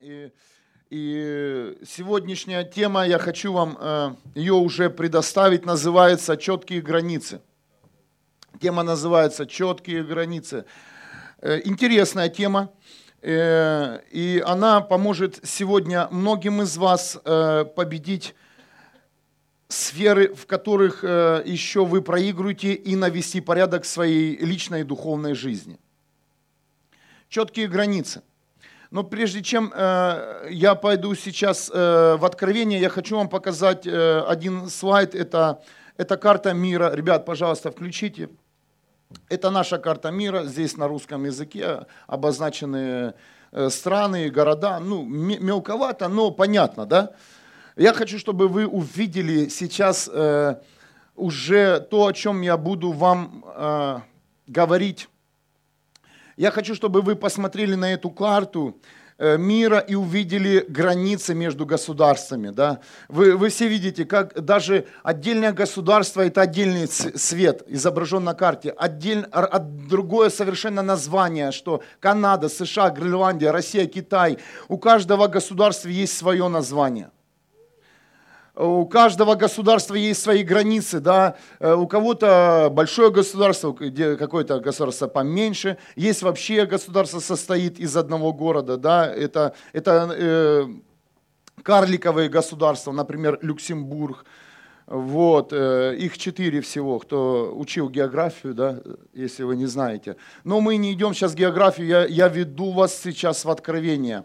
И, и сегодняшняя тема, я хочу вам э, ее уже предоставить, называется «Четкие границы». Тема называется «Четкие границы». Э, интересная тема, э, и она поможет сегодня многим из вас победить сферы, в которых еще вы проигрываете, и навести порядок в своей личной духовной жизни. Четкие границы. Но прежде чем э, я пойду сейчас э, в откровение, я хочу вам показать э, один слайд. Это, это карта мира. Ребят, пожалуйста, включите. Это наша карта мира. Здесь на русском языке обозначены э, страны, города. Ну, мелковато, но понятно, да? Я хочу, чтобы вы увидели сейчас э, уже то, о чем я буду вам э, говорить я хочу, чтобы вы посмотрели на эту карту э, мира и увидели границы между государствами. Да? Вы, вы все видите, как даже отдельное государство – это отдельный свет, изображен на карте. Отдель, другое совершенно название, что Канада, США, Гренландия, Россия, Китай. У каждого государства есть свое название – у каждого государства есть свои границы, да, э, у кого-то большое государство, какое-то государство поменьше, есть вообще государство состоит из одного города, да, это, это э, карликовые государства, например, Люксембург, вот, э, их четыре всего, кто учил географию, да, если вы не знаете. Но мы не идем сейчас в географию, я, я веду вас сейчас в откровение.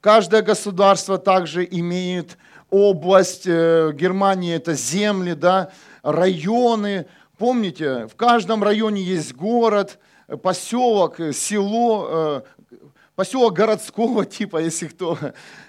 Каждое государство также имеет область, э, Германии это земли, да, районы. Помните, в каждом районе есть город, поселок, село, э, поселок городского типа, если кто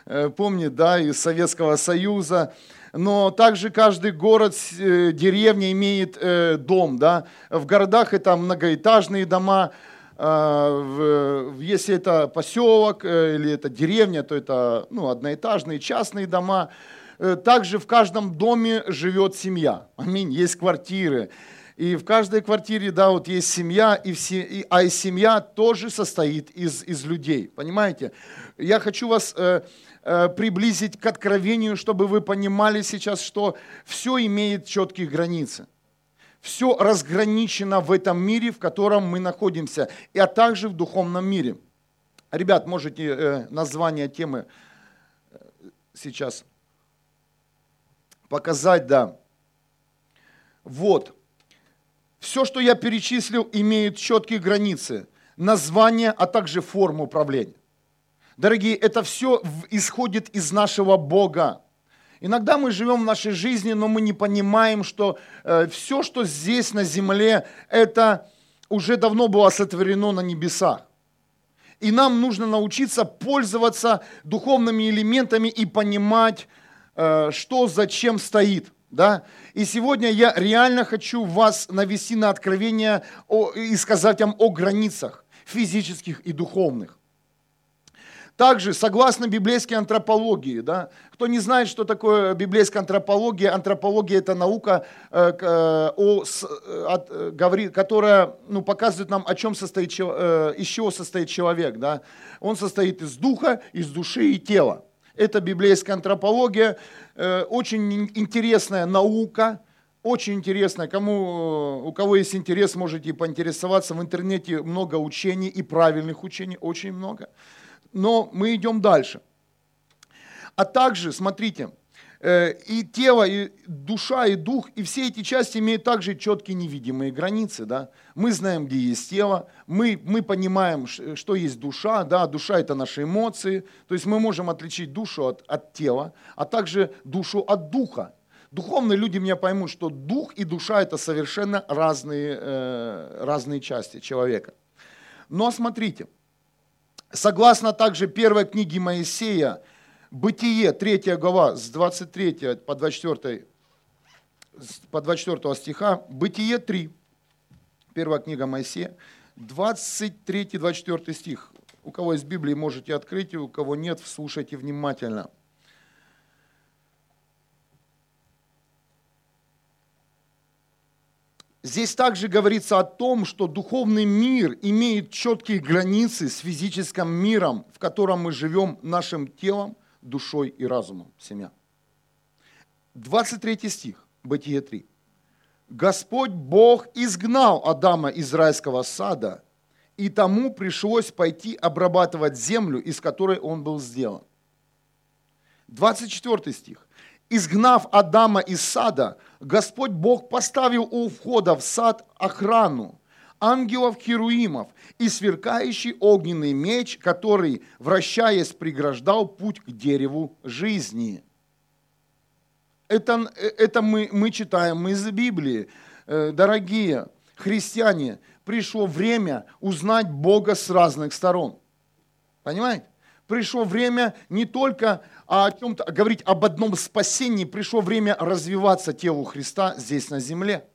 э, помнит, да, из Советского Союза. Но также каждый город, деревня имеет дом, да. В городах это многоэтажные дома, если это поселок или это деревня, то это ну, одноэтажные частные дома. Э, также в каждом доме живет семья. Аминь. Есть квартиры. И в каждой квартире, да, вот есть семья, и все, и, а и семья тоже состоит из, из людей. Понимаете? Я хочу вас э, э, приблизить к откровению, чтобы вы понимали сейчас, что все имеет четкие границы. Все разграничено в этом мире, в котором мы находимся, а также в духовном мире. Ребят, можете э, название темы э, сейчас показать, да. Вот. Все, что я перечислил, имеет четкие границы, название, а также форму управления. Дорогие, это все исходит из нашего Бога. Иногда мы живем в нашей жизни, но мы не понимаем, что э, все, что здесь на земле, это уже давно было сотворено на небесах. И нам нужно научиться пользоваться духовными элементами и понимать, что зачем стоит. Да? И сегодня я реально хочу вас навести на откровение о, и сказать вам о границах физических и духовных. Также, согласно библейской антропологии, да, кто не знает, что такое библейская антропология, антропология – это наука, э, э, о, э, от, э, говорит, которая ну, показывает нам, о чем состоит, э, из чего состоит человек. Да. Он состоит из духа, из души и тела. Это библейская антропология, э, очень интересная наука, очень интересная. Кому, у кого есть интерес, можете поинтересоваться. В интернете много учений и правильных учений, очень много. Но мы идем дальше. А также, смотрите, Э, и тело, и душа, и дух, и все эти части имеют также четкие невидимые границы. Да? Мы знаем, где есть тело, мы, мы понимаем, что есть душа. Да? Душа – это наши эмоции. То есть мы можем отличить душу от, от тела, а также душу от духа. Духовные люди меня поймут, что дух и душа – это совершенно разные, э, разные части человека. Но смотрите, согласно также первой книге Моисея, Бытие, 3 глава, с 23 по 24, по 24 стиха. Бытие 3, первая книга Моисея, 23-24 стих. У кого есть Библии, можете открыть, у кого нет, слушайте внимательно. Здесь также говорится о том, что духовный мир имеет четкие границы с физическим миром, в котором мы живем нашим телом, душой и разумом. Семья. 23 стих, Бытие 3. Господь Бог изгнал Адама из райского сада, и тому пришлось пойти обрабатывать землю, из которой он был сделан. 24 стих. Изгнав Адама из сада, Господь Бог поставил у входа в сад охрану, ангелов-херуимов и сверкающий огненный меч, который, вращаясь, преграждал путь к дереву жизни. Это, это мы, мы читаем из Библии. Э, дорогие христиане, пришло время узнать Бога с разных сторон. Понимаете? Пришло время не только о чем-то говорить об одном спасении, пришло время развиваться телу Христа здесь на земле.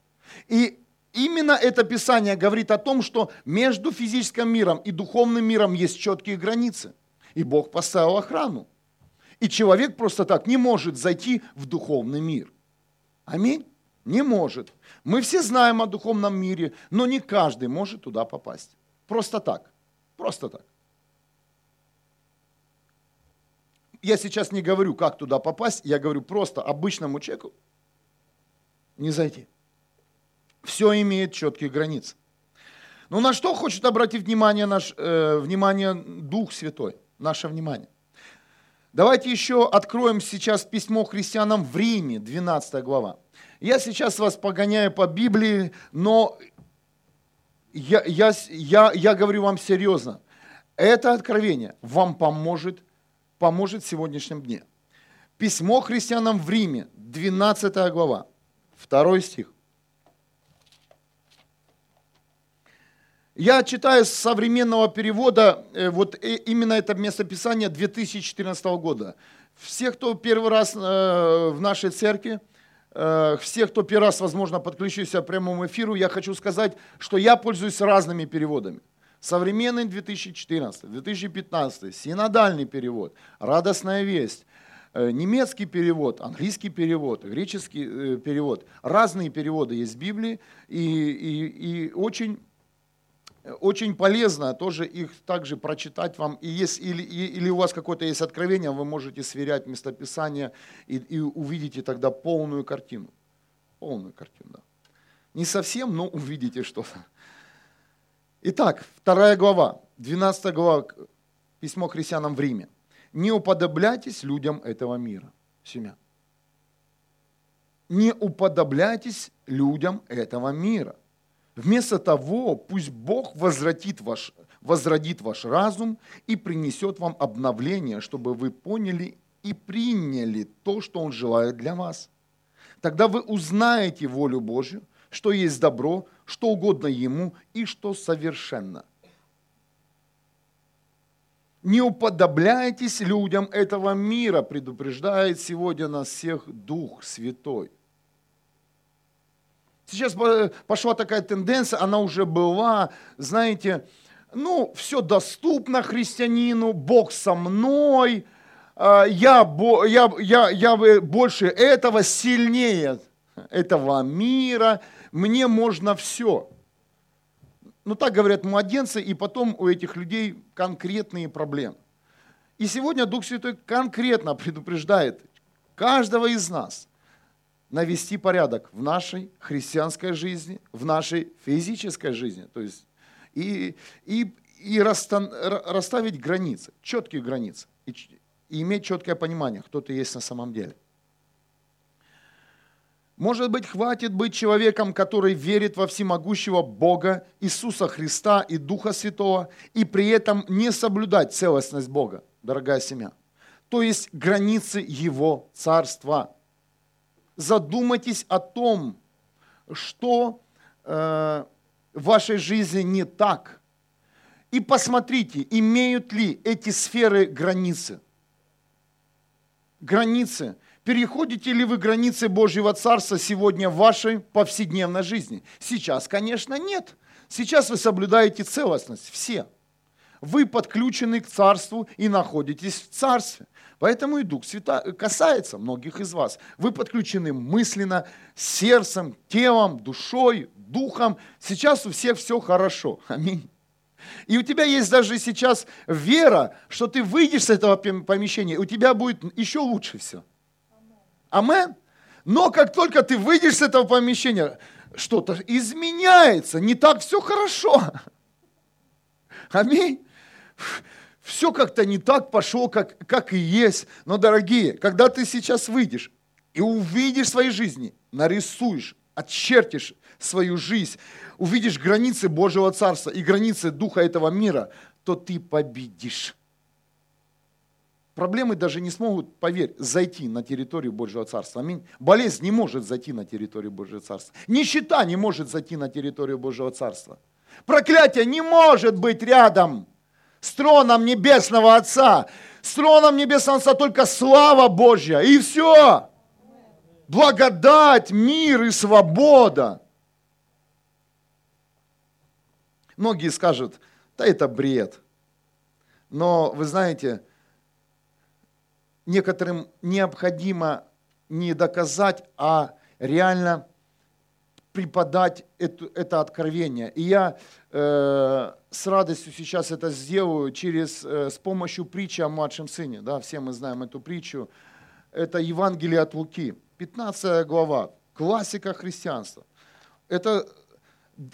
И именно это Писание говорит о том, что между физическим миром и духовным миром есть четкие границы. И Бог поставил охрану. И человек просто так не может зайти в духовный мир. Аминь. Не может. Мы все знаем о духовном мире, но не каждый может туда попасть. Просто так. Просто так. я сейчас не говорю, как туда попасть, я говорю просто обычному человеку не зайти. Все имеет четкие границы. Но на что хочет обратить внимание, наш, э, внимание Дух Святой, наше внимание? Давайте еще откроем сейчас письмо христианам в Риме, 12 глава. Я сейчас вас погоняю по Библии, но я, я, я, я говорю вам серьезно. Это откровение вам поможет поможет в сегодняшнем дне. Письмо христианам в Риме, 12 глава, 2 стих. Я читаю с современного перевода, э, вот э, именно это местописание 2014 года. Все, кто первый раз э, в нашей церкви, все, кто первый раз, возможно, подключился к прямому эфиру, я хочу сказать, что я пользуюсь разными переводами. Современный 2014, 2015, синодальный перевод, радостная весть, немецкий перевод, английский перевод, греческий перевод. Разные переводы есть в Библии, и, и, и очень, очень полезно тоже их также прочитать вам. И если, или, или у вас какое-то есть откровение, вы можете сверять местописание и, и увидите тогда полную картину. Полную картину, да. Не совсем, но увидите что-то. Итак, вторая глава, 12 глава, письмо христианам в Риме. Не уподобляйтесь людям этого мира. Семья. Не уподобляйтесь людям этого мира. Вместо того, пусть Бог возвратит ваш, возродит ваш разум и принесет вам обновление, чтобы вы поняли и приняли то, что Он желает для вас. Тогда вы узнаете волю Божью, что есть добро, что угодно Ему и что совершенно. Не уподобляйтесь людям этого мира, предупреждает сегодня нас всех Дух Святой. Сейчас пошла такая тенденция, она уже была, знаете, ну, все доступно христианину, Бог со мной, а, я, я, я, я больше этого, сильнее этого мира – мне можно все. Ну так говорят младенцы, и потом у этих людей конкретные проблемы. И сегодня Дух Святой конкретно предупреждает каждого из нас навести порядок в нашей христианской жизни, в нашей физической жизни. То есть и, и, и расставить границы, четкие границы, и, и иметь четкое понимание, кто ты есть на самом деле. Может быть, хватит быть человеком, который верит во всемогущего Бога, Иисуса Христа и Духа Святого, и при этом не соблюдать целостность Бога, дорогая семья. То есть границы Его Царства. Задумайтесь о том, что э, в вашей жизни не так. И посмотрите, имеют ли эти сферы границы. Границы – Переходите ли вы границы Божьего Царства сегодня в вашей повседневной жизни? Сейчас, конечно, нет. Сейчас вы соблюдаете целостность, все. вы подключены к царству и находитесь в царстве. Поэтому и Дух Святой касается многих из вас. Вы подключены мысленно, сердцем, телом, душой, духом. Сейчас у всех все хорошо. Аминь. И у тебя есть даже сейчас вера, что ты выйдешь с этого помещения, у тебя будет еще лучше все. Амен. Но как только ты выйдешь с этого помещения, что-то изменяется, не так все хорошо. Аминь. Все как-то не так пошло, как, как и есть. Но, дорогие, когда ты сейчас выйдешь и увидишь своей жизни, нарисуешь, отчертишь свою жизнь, увидишь границы Божьего Царства и границы Духа этого мира, то ты победишь. Проблемы даже не смогут, поверь, зайти на территорию Божьего Царства. Аминь. Болезнь не может зайти на территорию Божьего Царства. Нищета не может зайти на территорию Божьего Царства. Проклятие не может быть рядом с троном Небесного Отца. С троном Небесного Отца только слава Божья. И все. Благодать, мир и свобода. Многие скажут, да это бред. Но вы знаете, некоторым необходимо не доказать, а реально преподать это, это откровение. И я э, с радостью сейчас это сделаю через, э, с помощью притчи о младшем сыне. Да, все мы знаем эту притчу. Это Евангелие от Луки, 15 глава, классика христианства. Это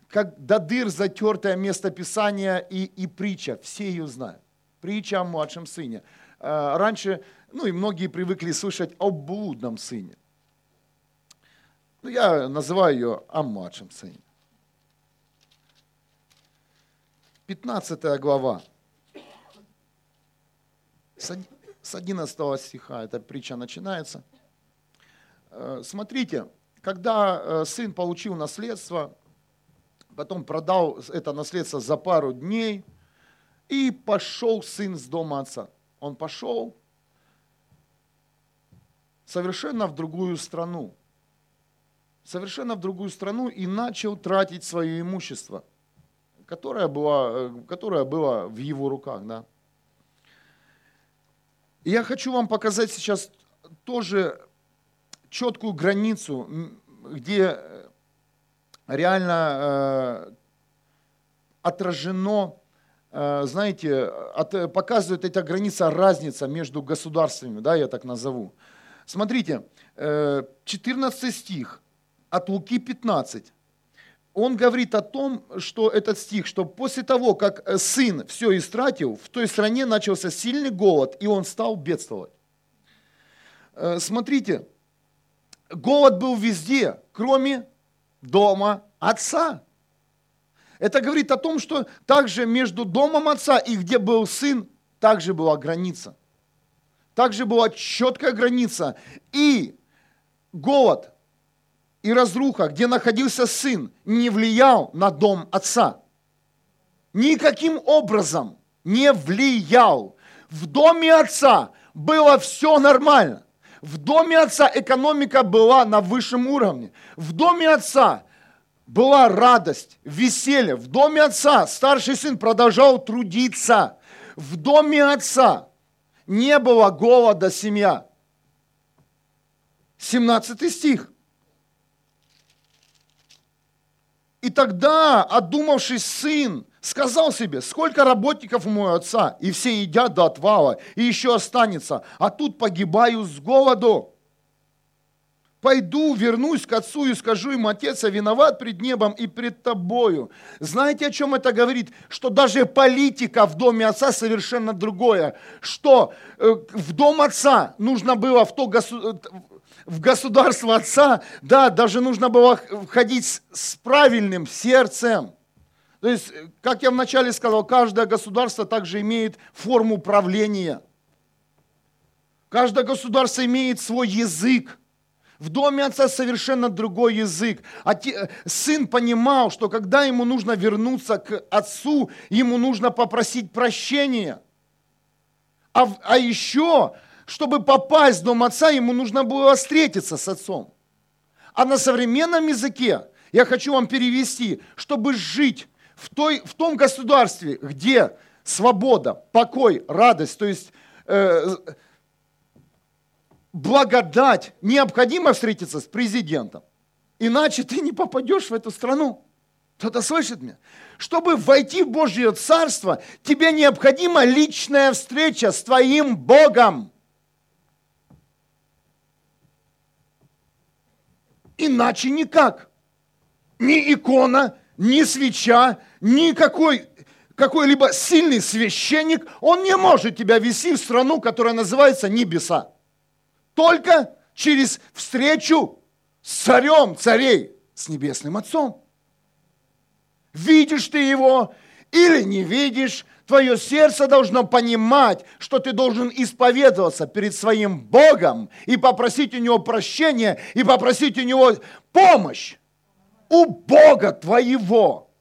как до дыр затертое место Писания и, и притча, все ее знают. Притча о младшем сыне. Э, раньше ну и многие привыкли слышать о блудном сыне. Ну, я называю ее о младшем сыне. 15 глава. С 11 стиха эта притча начинается. Э, смотрите, когда э, сын получил наследство, потом продал это наследство за пару дней, и пошел сын с дома отца. Он пошел, совершенно в другую страну. Совершенно в другую страну и начал тратить свое имущество, которое было, э, которое было в его руках. Да. И я хочу вам показать сейчас тоже четкую границу, где реально э, отражено, э, знаете, от, показывает эта граница, разница между государствами, да, я так назову. Смотрите, 14 э, стих от Луки 15. Он говорит о том, что этот стих, что после того, как э, сын все истратил, в той стране начался сильный голод, и он стал бедствовать. Э, смотрите, голод был везде, кроме дома отца. Это говорит о том, что также между домом отца и где был сын, также была граница – также была четкая граница. И голод и разруха, где находился сын, не влиял на дом отца. Никаким образом не влиял. В доме отца было все нормально. В доме отца экономика была на высшем уровне. В доме отца была радость, веселье. В доме отца старший сын продолжал трудиться. В доме отца не было голода семья. 17 стих. И тогда, одумавшись сын, сказал себе, сколько работников у моего отца, и все едят до отвала, и еще останется, а тут погибаю с голоду пойду, вернусь к отцу и скажу ему, отец, я виноват пред небом и пред тобою. Знаете, о чем это говорит? Что даже политика в доме отца совершенно другое. Что э, в дом отца нужно было в то государство, в государство отца, да, даже нужно было входить с, правильным сердцем. То есть, как я вначале сказал, каждое государство также имеет форму правления. Каждое государство имеет свой язык. В доме отца совершенно другой язык. Отец, сын понимал, что когда ему нужно вернуться к отцу, ему нужно попросить прощения. А, а еще, чтобы попасть в дом отца, ему нужно было встретиться с отцом. А на современном языке я хочу вам перевести, чтобы жить в, той, в том государстве, где свобода, покой, радость, то есть э, благодать. Необходимо встретиться с президентом, иначе ты не попадешь в эту страну. Кто-то слышит меня? Чтобы войти в Божье Царство, тебе необходима личная встреча с твоим Богом. Иначе никак. Ни икона, ни свеча, ни какой, какой-либо сильный священник, он не может тебя вести в страну, которая называется небеса. Только через встречу с царем царей, с небесным отцом. Видишь ты его или не видишь, твое сердце должно понимать, что ты должен исповедоваться перед своим Богом и попросить у него прощения, и попросить у него помощь. У Бога твоего.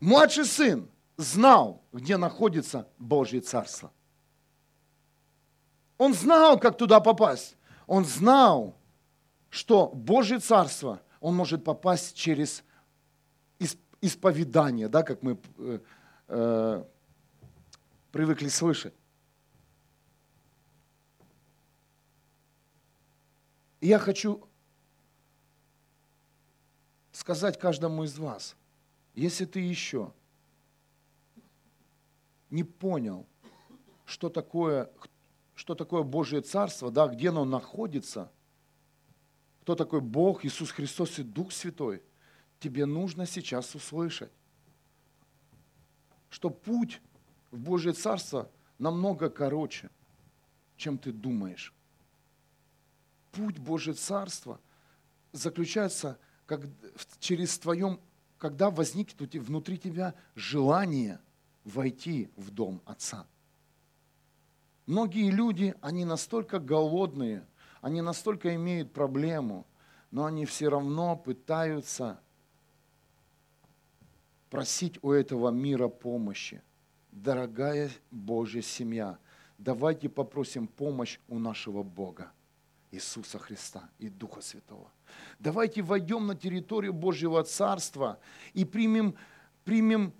Младший сын знал, где находится Божье Царство. Он знал, как туда попасть. Он знал, что Божье Царство – он может попасть через исповедание, да, как мы э, э, привыкли слышать. Я хочу сказать каждому из вас, если ты еще не понял, что такое, что такое Божье Царство, да, где оно находится – кто такой Бог, Иисус Христос и Дух Святой, тебе нужно сейчас услышать, что путь в Божье Царство намного короче, чем ты думаешь. Путь Божье Царства заключается как, через твоем, когда возникнет внутри тебя желание войти в дом Отца. Многие люди, они настолько голодные – они настолько имеют проблему, но они все равно пытаются просить у этого мира помощи. Дорогая Божья семья, давайте попросим помощь у нашего Бога, Иисуса Христа и Духа Святого. Давайте войдем на территорию Божьего Царства и примем, примем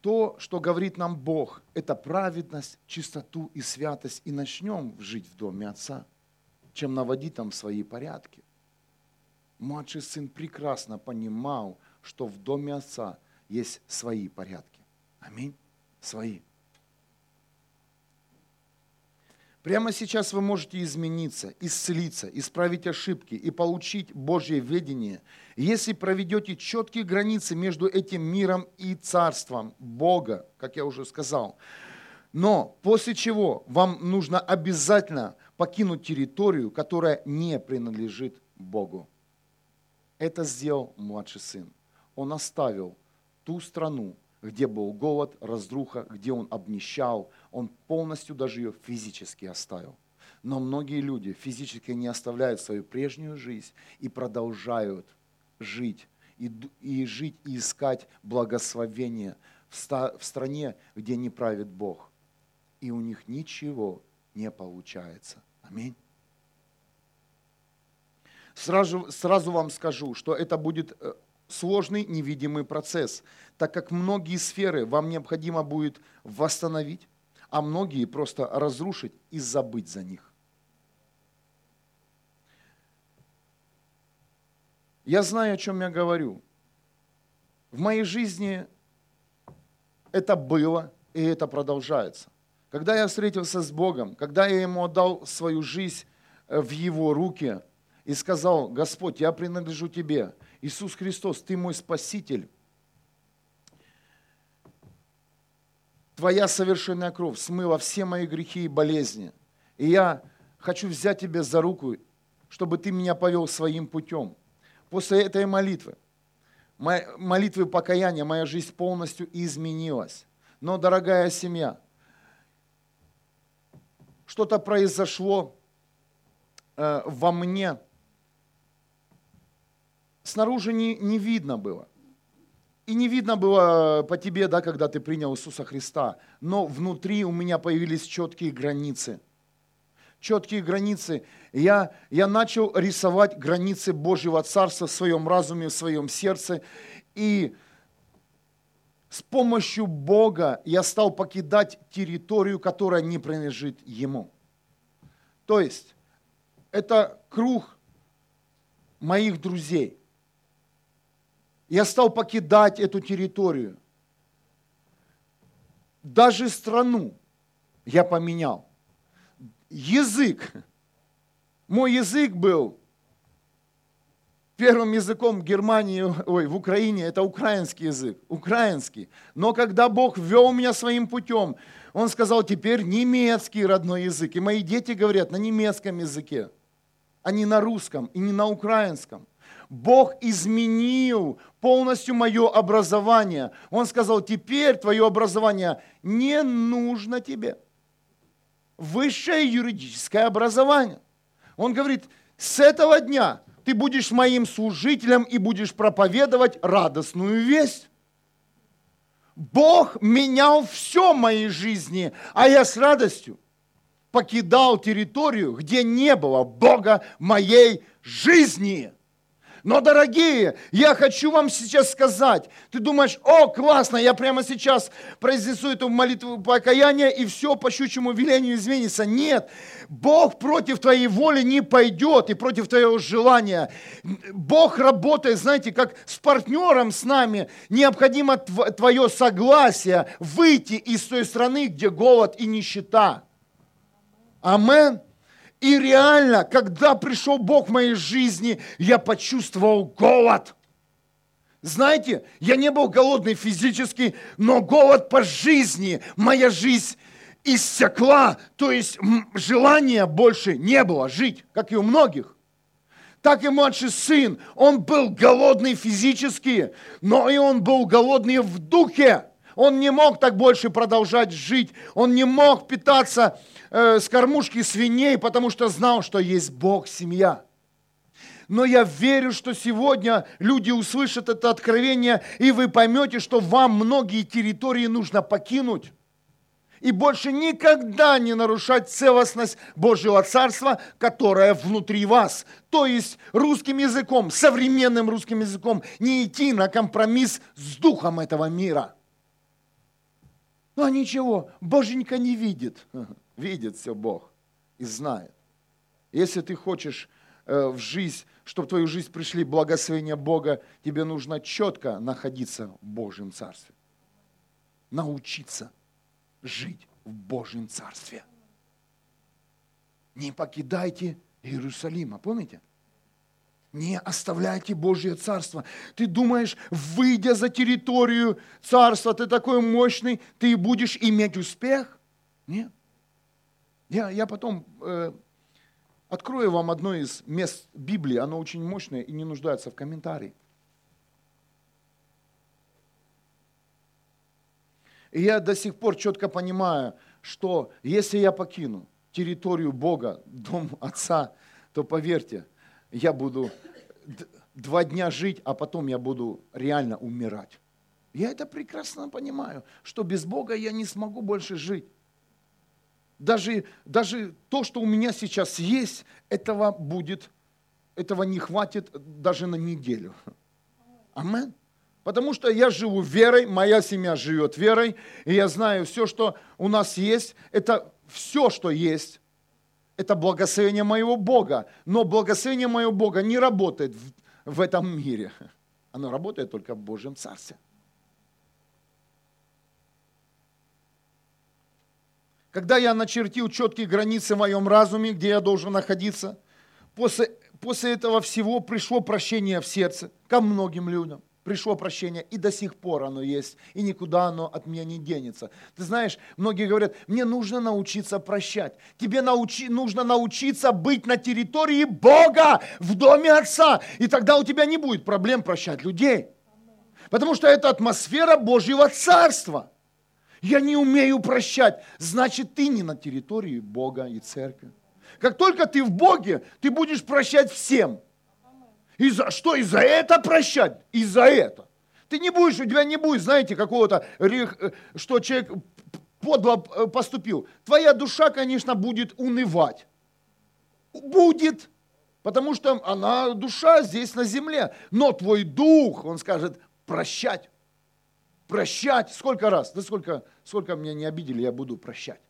то, что говорит нам Бог, это праведность, чистоту и святость, и начнем жить в доме Отца, чем наводить там свои порядки. Младший сын прекрасно понимал, что в доме Отца есть свои порядки. Аминь. Свои. Прямо сейчас вы можете измениться, исцелиться, исправить ошибки и получить Божье ведение, если проведете четкие границы между этим миром и царством Бога, как я уже сказал. Но после чего вам нужно обязательно покинуть территорию, которая не принадлежит Богу. Это сделал младший сын. Он оставил ту страну, где был голод, разруха, где он обнищал, он полностью даже ее физически оставил. Но многие люди физически не оставляют свою прежнюю жизнь и продолжают жить, и, и жить и искать благословение в, ста, в стране, где не правит Бог. И у них ничего не получается. Аминь. Сразу, сразу вам скажу, что это будет э, сложный невидимый процесс, так как многие сферы вам необходимо будет восстановить, а многие просто разрушить и забыть за них. Я знаю, о чем я говорю. В моей жизни это было, и это продолжается. Когда я встретился с Богом, когда я Ему отдал свою жизнь э, в Его руки и сказал, Господь, я принадлежу Тебе, Иисус Христос, Ты мой Спаситель. Твоя совершенная кровь смыла все мои грехи и болезни. И я хочу взять Тебя за руку, чтобы Ты меня повел своим путем. После этой молитвы, молитвы покаяния, моя жизнь полностью изменилась. Но, дорогая семья, что-то произошло э, во мне, снаружи не, не видно было. И не видно было по тебе, да, когда ты принял Иисуса Христа. Но внутри у меня появились четкие границы. Четкие границы. Я, я начал рисовать границы Божьего Царства в своем разуме, в своем сердце. И с помощью Бога я стал покидать территорию, которая не принадлежит Ему. То есть, это круг моих друзей. Я стал покидать эту территорию. Даже страну я поменял. Язык. Мой язык был первым языком в Германии, ой, в Украине, это украинский язык, украинский. Но когда Бог ввел меня своим путем, Он сказал, теперь немецкий родной язык. И мои дети говорят на немецком языке, а не на русском и не на украинском. Бог изменил полностью мое образование. Он сказал, теперь твое образование не нужно тебе. Высшее юридическое образование. Он говорит, с этого дня ты будешь моим служителем и будешь проповедовать радостную весть. Бог менял все в моей жизни, а я с радостью покидал территорию, где не было Бога в моей жизни. Но, дорогие, я хочу вам сейчас сказать, ты думаешь, о, классно, я прямо сейчас произнесу эту молитву покаяния, и все по щучьему велению изменится. Нет, Бог против твоей воли не пойдет и против твоего желания. Бог работает, знаете, как с партнером с нами. Необходимо твое согласие выйти из той страны, где голод и нищета. Амен. И реально, когда пришел Бог в моей жизни, я почувствовал голод. Знаете, я не был голодный физически, но голод по жизни. Моя жизнь иссякла, то есть желания больше не было жить, как и у многих. Так и младший сын, он был голодный физически, но и он был голодный в духе. Он не мог так больше продолжать жить, он не мог питаться э, с кормушки свиней, потому что знал, что есть Бог, семья. Но я верю, что сегодня люди услышат это откровение, и вы поймете, что вам многие территории нужно покинуть и больше никогда не нарушать целостность Божьего Царства, которое внутри вас. То есть русским языком, современным русским языком, не идти на компромисс с духом этого мира. Ну ничего, Боженька не видит. видит все Бог и знает. Если ты хочешь э, в жизнь, чтобы в твою жизнь пришли благословения Бога, тебе нужно четко находиться в Божьем Царстве. Научиться жить в Божьем Царстве. Не покидайте Иерусалима, помните? Не оставляйте Божье Царство. Ты думаешь, выйдя за территорию Царства, ты такой мощный, ты будешь иметь успех? Нет. Я, я потом э, открою вам одно из мест Библии, оно очень мощное и не нуждается в комментарии. И я до сих пор четко понимаю, что если я покину территорию Бога, дом Отца, то поверьте, я буду два дня жить, а потом я буду реально умирать. Я это прекрасно понимаю, что без Бога я не смогу больше жить. Даже, даже то, что у меня сейчас есть, этого будет, этого не хватит даже на неделю. Амен. Потому что я живу верой, моя семья живет верой, и я знаю, все, что у нас есть, это все, что есть, это благословение моего Бога. Но благословение моего Бога не работает в, в этом мире. Оно работает только в Божьем Царстве. Когда я начертил четкие границы в моем разуме, где я должен находиться, после, после этого всего пришло прощение в сердце ко многим людям. Пришло прощение, и до сих пор оно есть, и никуда оно от меня не денется. Ты знаешь, многие говорят, мне нужно научиться прощать. Тебе научи, нужно научиться быть на территории Бога, в доме Отца, и тогда у тебя не будет проблем прощать людей. Потому что это атмосфера Божьего Царства – я не умею прощать, значит, ты не на территории Бога и церкви. Как только ты в Боге, ты будешь прощать всем. И за что? И за это прощать? И за это. Ты не будешь, у тебя не будет, знаете, какого-то, э, что человек подло э, поступил. Твоя душа, конечно, будет унывать. Будет. Потому что она, душа здесь на земле. Но твой дух, он скажет, прощать. Прощать. Сколько раз? Да сколько, сколько меня не обидели, я буду прощать.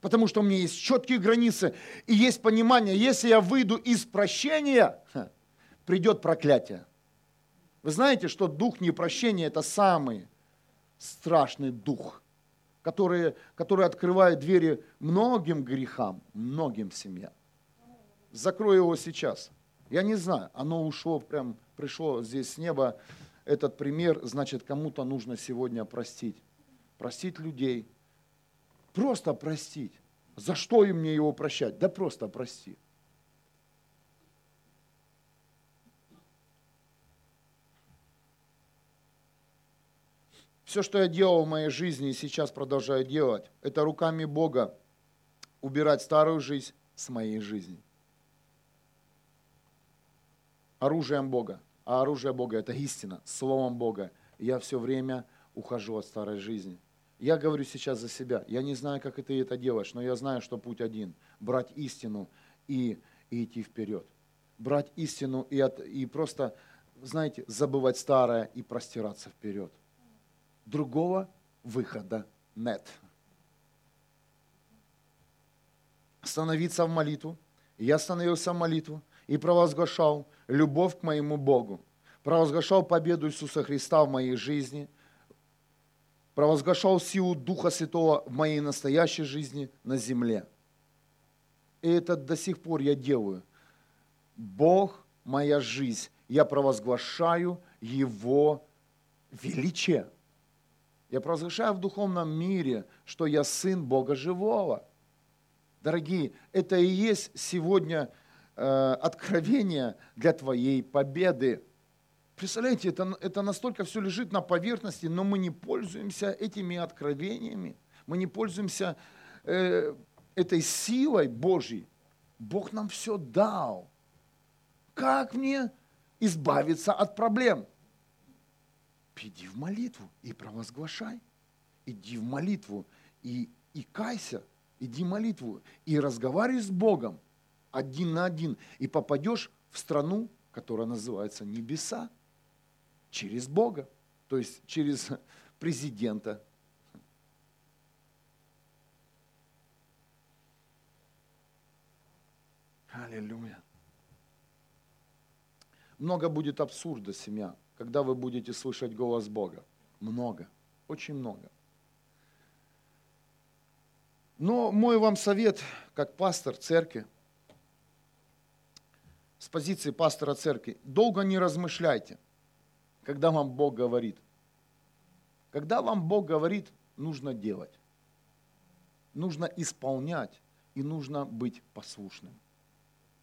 Потому что у меня есть четкие границы и есть понимание, если я выйду из прощения, придет проклятие. Вы знаете, что дух непрощения – это самый страшный дух, который, который открывает двери многим грехам, многим семьям. Закрой его сейчас. Я не знаю, оно ушло, прям пришло здесь с неба. Этот пример, значит, кому-то нужно сегодня простить. Простить людей. Просто простить. За что им мне его прощать? Да просто прости. Все, что я делал в моей жизни и сейчас продолжаю делать, это руками Бога убирать старую жизнь с моей жизни. Оружием Бога. А оружие Бога – это истина, словом Бога. Я все время ухожу от старой жизни. Я говорю сейчас за себя. Я не знаю, как ты это делаешь, но я знаю, что путь один – брать истину и, и идти вперед. Брать истину и, от, и просто, знаете, забывать старое и простираться вперед другого выхода нет. Становиться в молитву. Я становился в молитву и провозглашал любовь к моему Богу. Провозглашал победу Иисуса Христа в моей жизни. Провозглашал силу Духа Святого в моей настоящей жизни на земле. И это до сих пор я делаю. Бог – моя жизнь. Я провозглашаю Его величие. Я провозглашаю в духовном мире, что я сын Бога живого. Дорогие, это и есть сегодня э, откровение для твоей победы. Представляете, это, это настолько все лежит на поверхности, но мы не пользуемся этими откровениями, мы не пользуемся э, этой силой Божьей. Бог нам все дал. Как мне избавиться от проблем? Иди в молитву и провозглашай. Иди в молитву и, и кайся. Иди в молитву и разговаривай с Богом один на один. И попадешь в страну, которая называется небеса. Через Бога. То есть через президента. Аллилуйя. Много будет абсурда, семья когда вы будете слышать голос Бога? Много, очень много. Но мой вам совет, как пастор церкви, с позиции пастора церкви, долго не размышляйте, когда вам Бог говорит. Когда вам Бог говорит, нужно делать. Нужно исполнять и нужно быть послушным.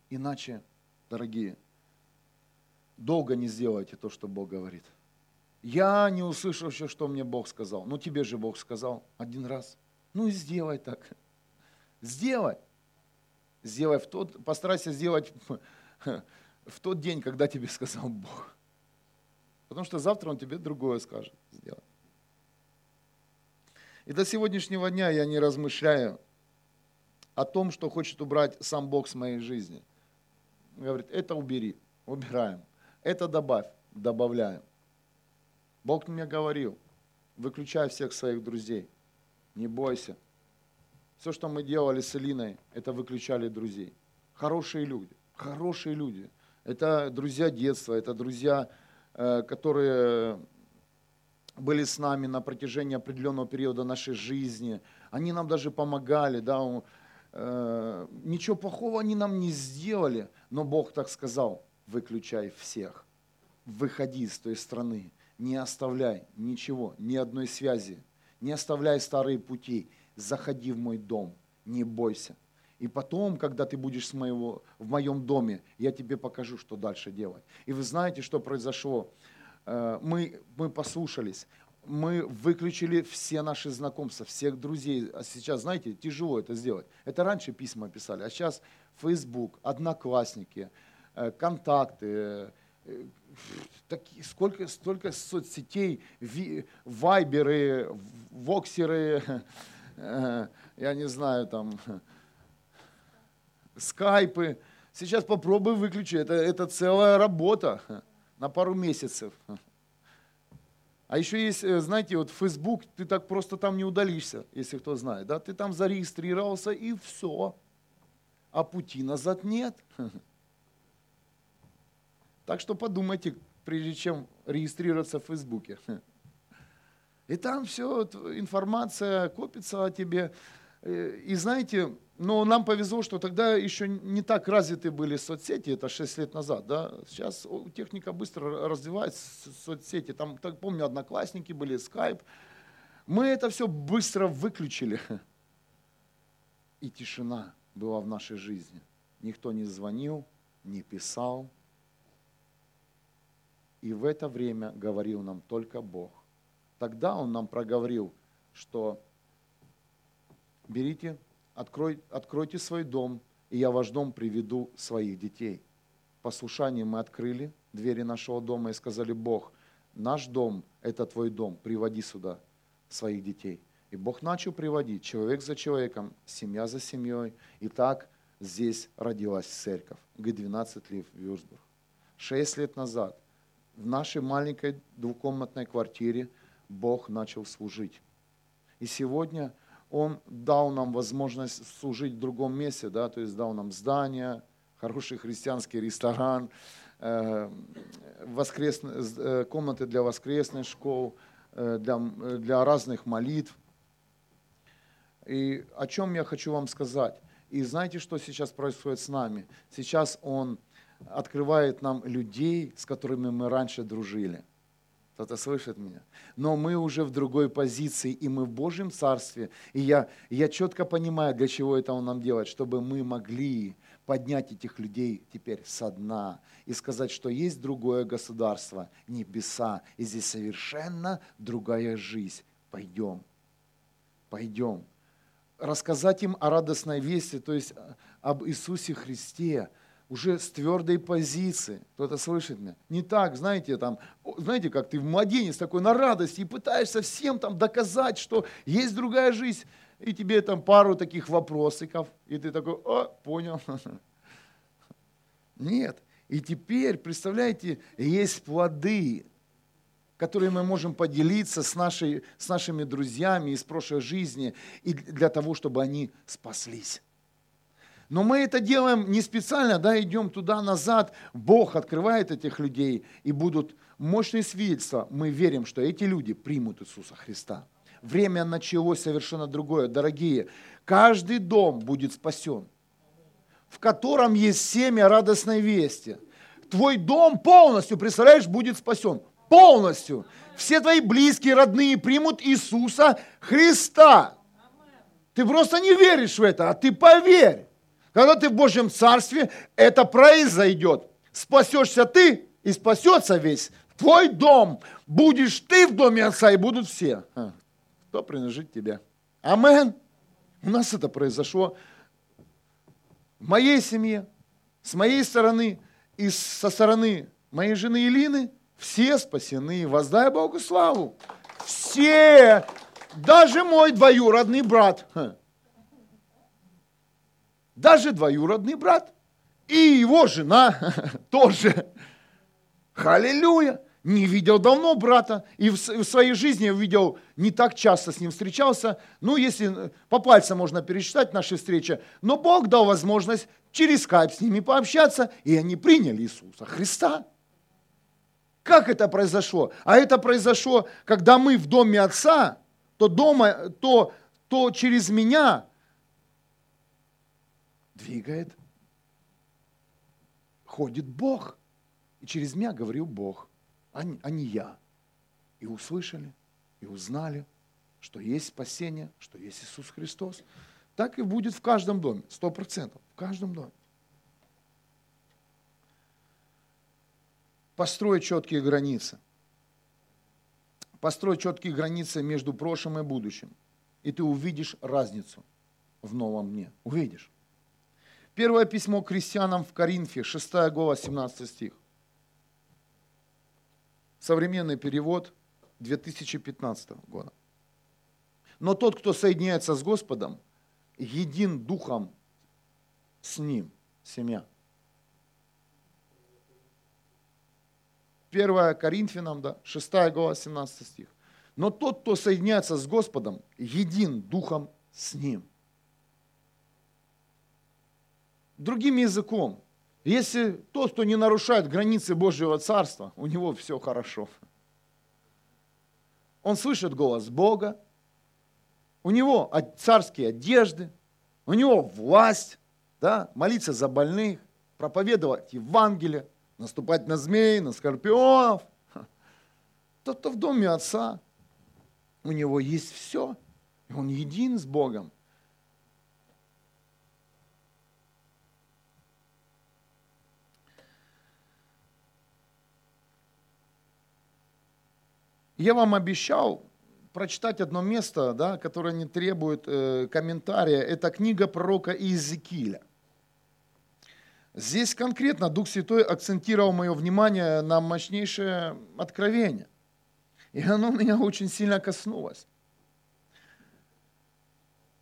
Иначе, дорогие, долго не сделайте то, что Бог говорит. Я не услышал еще, что мне Бог сказал. Ну, тебе же Бог сказал один раз. Ну, и сделай так. Сделай. Сделай в тот, постарайся сделать в тот день, когда тебе сказал Бог. Потому что завтра Он тебе другое скажет сделать. И до сегодняшнего дня я не размышляю о том, что хочет убрать сам Бог с моей жизни. Говорит, это убери, убираем. Это добавь, добавляем. Бог мне говорил, выключай всех своих друзей, не бойся. Все, что мы делали с Элиной, это выключали друзей. Хорошие люди, хорошие люди. Это друзья детства, это друзья, э, которые были с нами на протяжении определенного периода нашей жизни. Они нам даже помогали, да, э, ничего плохого они нам не сделали, но Бог так сказал, выключай всех. Выходи из той страны, не оставляй ничего, ни одной связи, не оставляй старые пути, заходи в мой дом, не бойся. И потом, когда ты будешь с моего, в моем доме, я тебе покажу, что дальше делать. И вы знаете, что произошло? Э, мы, мы послушались, мы выключили все наши знакомства, всех друзей. А сейчас, знаете, тяжело это сделать. Это раньше письма писали, а сейчас Facebook, Одноклассники – контакты, э, такие, сколько, столько соцсетей, ви, вайберы, воксеры, э, я не знаю, там, скайпы. Сейчас попробуй выключи, это, это целая работа на пару месяцев. А еще есть, э, знаете, вот Facebook, ты так просто там не удалишься, если кто знает, да? Ты там зарегистрировался и все. А пути назад нет. Так что подумайте, прежде чем регистрироваться в Фейсбуке. И там все, информация копится о тебе. Э, и знаете, но нам повезло, что тогда еще не так развиты были соцсети, это 6 лет назад. Да? Сейчас техника быстро развивается, соцсети. Там, так помню, одноклассники были, скайп. Мы это все быстро выключили. И тишина была в нашей жизни. Никто не звонил, не писал. И в это время говорил нам только Бог. Тогда Он нам проговорил, что берите открой, откройте свой дом, и я ваш дом приведу своих детей. Послушание мы открыли двери нашего дома и сказали, Бог, наш дом – это твой дом, приводи сюда своих детей. И Бог начал приводить человек за человеком, семья за семьей. И так здесь родилась церковь, Г-12 Лив Вюрсбург. Шесть лет назад в нашей маленькой двухкомнатной квартире Бог начал служить. И сегодня – он дал нам возможность служить в другом месте, да, то есть дал нам здание, хороший христианский ресторан, э, воскресные, э, комнаты для воскресных школ, э, для, для разных молитв. И о чем я хочу вам сказать? И знаете, что сейчас происходит с нами? Сейчас Он открывает нам людей, с которыми мы раньше дружили – кто-то слышит меня. Но мы уже в другой позиции, и мы в Божьем Царстве. И я, я четко понимаю, для чего это Он нам делает, чтобы мы могли поднять этих людей теперь со дна и сказать, что есть другое государство, небеса, и здесь совершенно другая жизнь. Пойдем, пойдем. Рассказать им о радостной вести, то есть об Иисусе Христе – уже с твердой позиции. Кто-то слышит меня? Не так, знаете, там, знаете, как ты в младенец такой на радости и пытаешься всем там доказать, что есть другая жизнь. И тебе там пару таких вопросиков, и ты такой, о, понял. Нет. И теперь, представляете, есть плоды, которые мы можем поделиться с, нашей, с нашими друзьями из прошлой жизни, и для того, чтобы они спаслись. Но мы это делаем не специально, да, идем туда-назад. Бог открывает этих людей, и будут мощные свидетельства. Мы верим, что эти люди примут Иисуса Христа. Время началось совершенно другое. Дорогие, каждый дом будет спасен, в котором есть семя радостной вести. Твой дом полностью, представляешь, будет спасен. Полностью. Все твои близкие, родные примут Иисуса Христа. Ты просто не веришь в это, а ты поверь. Когда ты в Божьем Царстве, это произойдет. Спасешься ты и спасется весь твой дом. Будешь ты в доме отца и будут все. Кто принадлежит тебе? Амен. У нас это произошло в моей семье, с моей стороны и со стороны моей жены Илины. Все спасены. Воздай Богу славу. Все. Даже мой двоюродный брат даже двоюродный брат и его жена тоже. Халилюя! Не видел давно брата, и в, своей жизни видел не так часто с ним встречался. Ну, если по пальцам можно пересчитать наши встречи, но Бог дал возможность через скайп с ними пообщаться, и они приняли Иисуса Христа. Как это произошло? А это произошло, когда мы в доме Отца, то дома, то, то через меня двигает, ходит Бог. И через меня говорил Бог, а а не я. И услышали, и узнали, что есть спасение, что есть Иисус Христос. Так и будет в каждом доме, сто процентов, в каждом доме. Построй четкие границы. Построй четкие границы между прошлым и будущим. И ты увидишь разницу в новом дне. Увидишь. Первое письмо к крестьянам в Коринфе, 6 глава, 17 стих. Современный перевод 2015 года. Но тот, кто соединяется с Господом, един духом с Ним, семья. 1 Коринфянам, да, 6 глава, 17 стих. Но тот, кто соединяется с Господом, един духом с Ним. Другим языком, если тот, кто не нарушает границы Божьего Царства, у него все хорошо. Он слышит голос Бога, у него царские одежды, у него власть, да, молиться за больных, проповедовать Евангелие, наступать на змей, на скорпионов. Тот, кто в доме отца, у него есть все, и он един с Богом. Я вам обещал прочитать одно место, да, которое не требует э, комментария. Это книга пророка Иезекииля. Здесь конкретно Дух Святой акцентировал мое внимание на мощнейшее откровение. И оно меня очень сильно коснулось.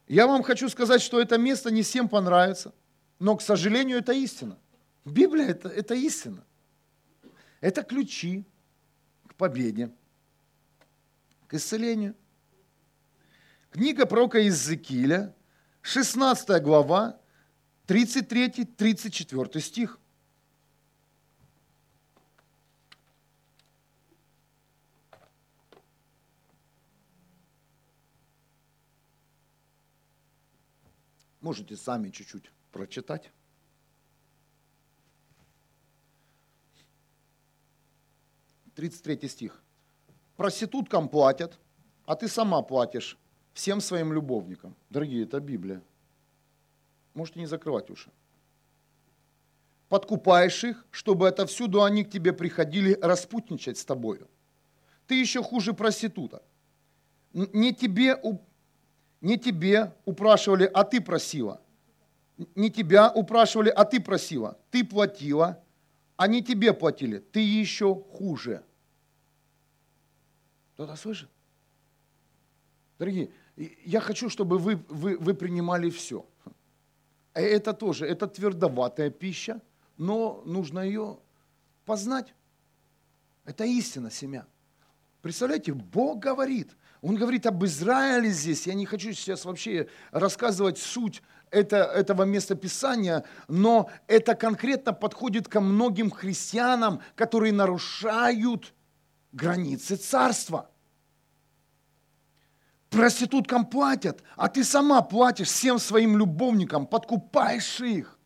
Я вам хочу сказать, что это место не всем понравится, но, к сожалению, это истина. Библия это, – это истина. Это ключи к победе, к исцелению. Книга пророка Иезекииля, 16 глава, 33-34 стих. Можете сами чуть-чуть прочитать. Тридцать третий стих. Проституткам платят, а ты сама платишь всем своим любовникам. Дорогие, это Библия. Можете не закрывать уши. Подкупаешь их, чтобы отовсюду они к тебе приходили распутничать с тобою. Ты еще хуже проститута. Не тебе, не тебе упрашивали, а ты просила. Не тебя упрашивали, а ты просила. Ты платила, а не тебе платили. Ты еще хуже. Кто-то слышит? Дорогие, я хочу, чтобы вы, вы, вы принимали все. Э, это тоже, это твердоватая пища, но нужно ее познать. Это истина семя. Представляете, Бог говорит, Он говорит об Израиле здесь. Я не хочу сейчас вообще рассказывать суть это, этого местописания, но это конкретно подходит ко многим христианам, которые нарушают границы царства – Проституткам платят, а ты сама платишь всем своим любовникам, подкупаешь их.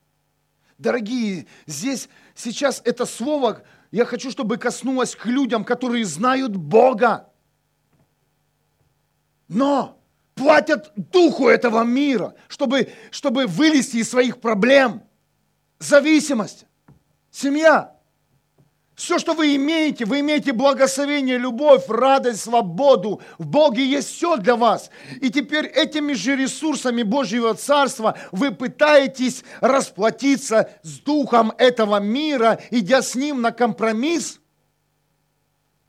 Дорогие, здесь сейчас это слово, я хочу, чтобы коснулось к людям, которые знают Бога. Но платят духу этого мира, чтобы, чтобы вылезти из своих проблем. Зависимость, семья, все, что вы имеете, вы имеете благословение, любовь, радость, свободу. В Боге есть все для вас. И теперь этими же ресурсами Божьего Царства вы пытаетесь расплатиться с духом этого мира, идя с ним на компромисс.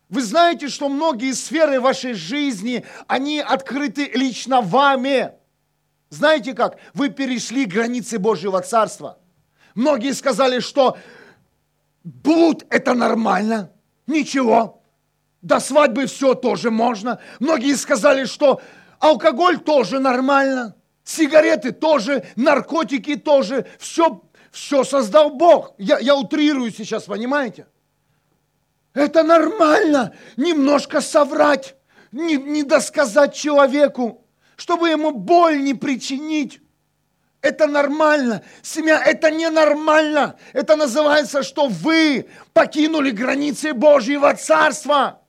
Вы знаете, что многие сферы вашей жизни, они открыты лично вами. Знаете как? Вы перешли границы Божьего Царства. Многие сказали, что Блуд – это нормально, ничего. До свадьбы все тоже можно. Многие сказали, что алкоголь тоже нормально, сигареты тоже, наркотики тоже. Все, все создал Бог. Я, я утрирую сейчас, понимаете? Это нормально немножко соврать, не, не досказать человеку, чтобы ему боль не причинить. Это нормально. Семья, это ненормально. Это называется, что вы покинули границы Божьего Царства.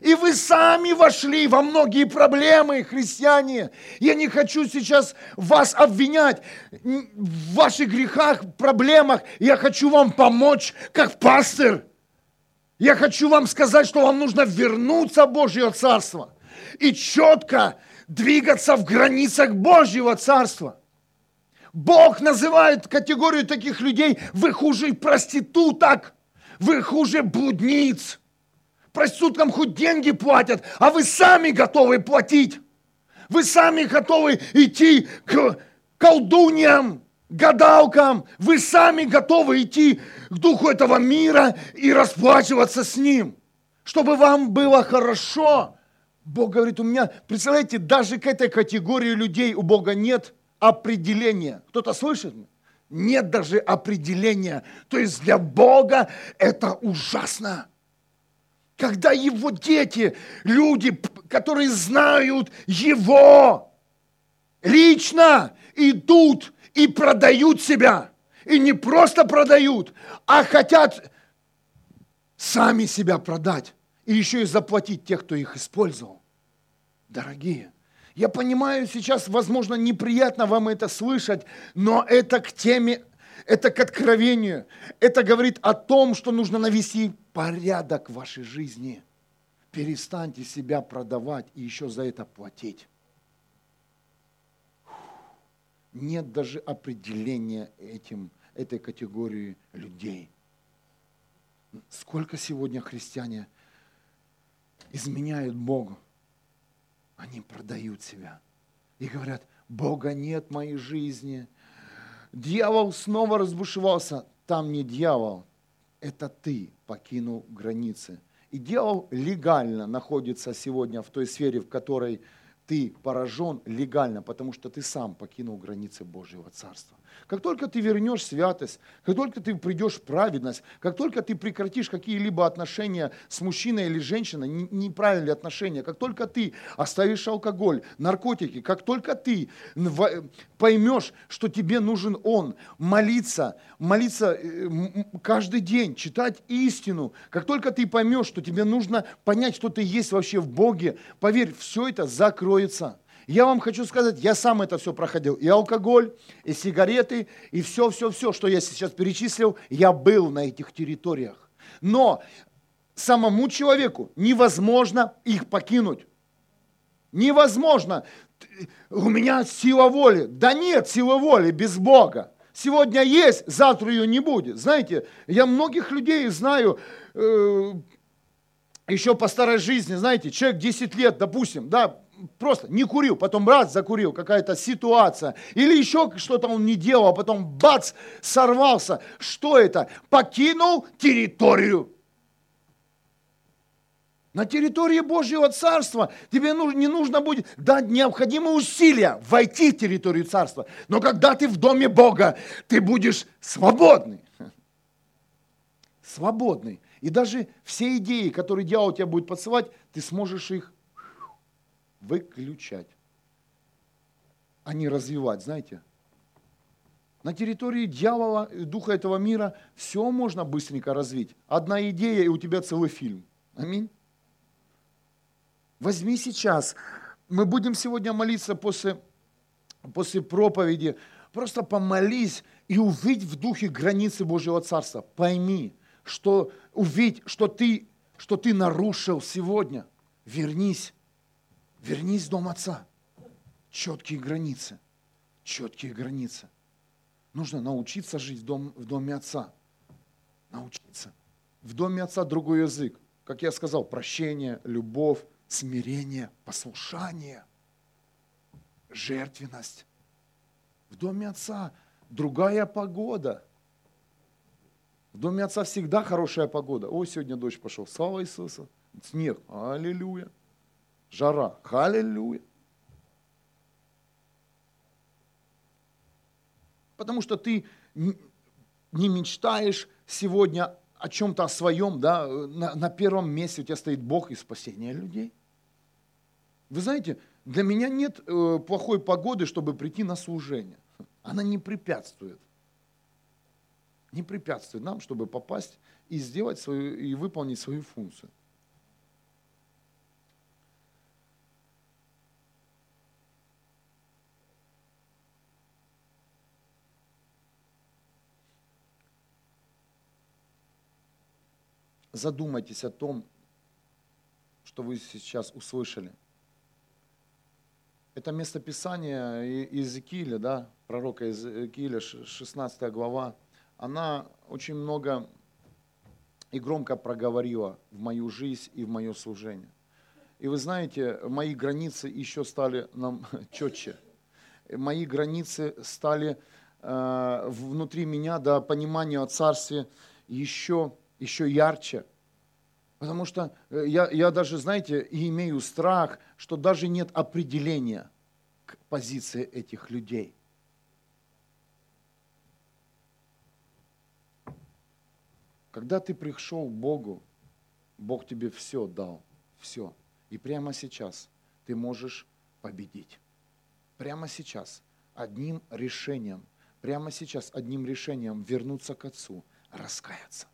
И вы сами вошли во многие проблемы, христиане. Я не хочу сейчас вас обвинять в ваших грехах, проблемах. Я хочу вам помочь, как пастор. Я хочу вам сказать, что вам нужно вернуться в Божье Царство и четко двигаться в границах Божьего Царства. Бог называет категорию таких людей, вы хуже проституток, вы хуже блудниц. Проституткам хоть деньги платят, а вы сами готовы платить. Вы сами готовы идти к колдуньям, гадалкам, вы сами готовы идти к духу этого мира и расплачиваться с ним, чтобы вам было хорошо. Бог говорит, у меня, представляете, даже к этой категории людей у Бога нет определения. Кто-то слышит? Нет даже определения. То есть для Бога это ужасно. Когда его дети, люди, которые знают его, лично идут и продают себя. И не просто продают, а хотят сами себя продать. И еще и заплатить тех, кто их использовал. Дорогие, я понимаю, сейчас, возможно, неприятно вам это слышать, но это к теме, это к откровению. Это говорит о том, что нужно навести порядок в вашей жизни. Перестаньте себя продавать и еще за это платить нет даже определения этим, этой категории людей. Сколько сегодня христиане изменяют Богу? Они продают себя и говорят, Бога нет в моей жизни. Дьявол снова разбушевался. Там не дьявол, это ты покинул границы. И дьявол легально находится сегодня в той сфере, в которой ты поражен легально, потому что ты сам покинул границы Божьего Царства. Как только ты вернешь святость, как только ты придешь в праведность, как только ты прекратишь какие-либо отношения с мужчиной или женщиной, неправильные отношения, как только ты оставишь алкоголь, наркотики, как только ты поймешь, что тебе нужен Он, молиться, молиться э, каждый день, читать истину, как только ты поймешь, что тебе нужно понять, что ты есть вообще в Боге, поверь, все это закроется. Я вам хочу сказать, я сам это все проходил. И алкоголь, и сигареты, и все-все-все, что я сейчас перечислил, я был на этих территориях. Но самому человеку невозможно их покинуть. Невозможно. У меня сила воли. Да нет силы воли без Бога. Сегодня есть, завтра ее не будет. Знаете, я многих людей знаю, э, еще по старой жизни, знаете, человек 10 лет, допустим, да, просто не курил, потом раз закурил, какая-то ситуация, или еще что-то он не делал, а потом бац, сорвался. Что это? Покинул территорию. На территории Божьего Царства тебе не нужно будет дать необходимые усилия войти в территорию Царства. Но когда ты в доме Бога, ты будешь свободный. Свободный. И даже все идеи, которые дьявол тебя будет подсылать, ты сможешь их выключать, а не развивать, знаете. На территории дьявола, духа этого мира, все можно быстренько развить. Одна идея, и у тебя целый фильм. Аминь. Возьми сейчас. Мы будем сегодня молиться после, после проповеди. Просто помолись и увидь в духе границы Божьего Царства. Пойми, что увидь, что ты, что ты нарушил сегодня. Вернись Вернись в дом отца. Четкие границы. Четкие границы. Нужно научиться жить в, дом, в доме отца. Научиться. В доме отца другой язык. Как я сказал, прощение, любовь, смирение, послушание, жертвенность. В доме отца другая погода. В доме отца всегда хорошая погода. Ой, сегодня дождь пошел. Слава Иисусу. Снег. Аллилуйя жара. Аллилуйя. Потому что ты не мечтаешь сегодня о чем-то о своем, да, на, на первом месте у тебя стоит Бог и спасение людей. Вы знаете, для меня нет э, плохой погоды, чтобы прийти на служение. Она не препятствует. Не препятствует нам, чтобы попасть и сделать свою, и выполнить свою функцию. Задумайтесь о том, что вы сейчас услышали. Это местописание Иезекииля, да, пророка Иезекииля, 16 глава, она очень много и громко проговорила в мою жизнь и в мое служение. И вы знаете, мои границы еще стали нам четче. Мои границы стали э, внутри меня, да, понимание о Царстве еще, еще ярче. Потому что э, я, я даже, знаете, имею страх, что даже нет определения к позиции этих людей. Когда ты пришел к Богу, Бог тебе все дал, все. И прямо сейчас ты можешь победить. Прямо сейчас одним решением, прямо сейчас одним решением вернуться к Отцу, раскаяться.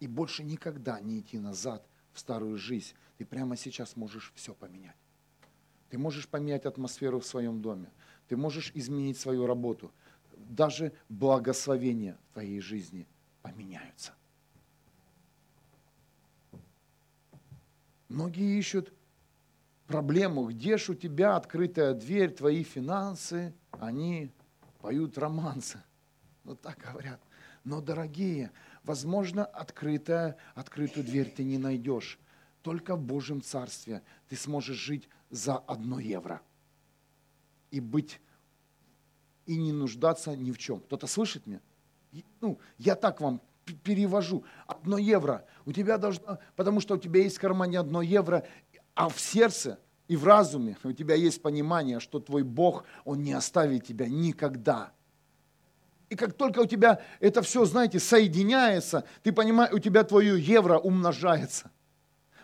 И больше никогда не идти назад в старую жизнь. Ты прямо сейчас можешь все поменять. Ты можешь поменять атмосферу в своем доме. Ты можешь изменить свою работу. Даже благословения в твоей жизни поменяются. Многие ищут проблему, где же у тебя открытая дверь, твои финансы, они поют романсы. Ну так говорят. Но, дорогие, возможно, открытая, открытую дверь ты не найдешь. Только в Божьем Царстве ты сможешь жить за одно евро. И быть, и не нуждаться ни в чем. Кто-то слышит меня? Ну, я так вам перевожу. Одно евро. У тебя должно, потому что у тебя есть в кармане одно евро, а в сердце и в разуме у тебя есть понимание, что твой Бог, Он не оставит тебя никогда. И как только у тебя это все, знаете, соединяется, ты понимаешь, у тебя твое евро умножается.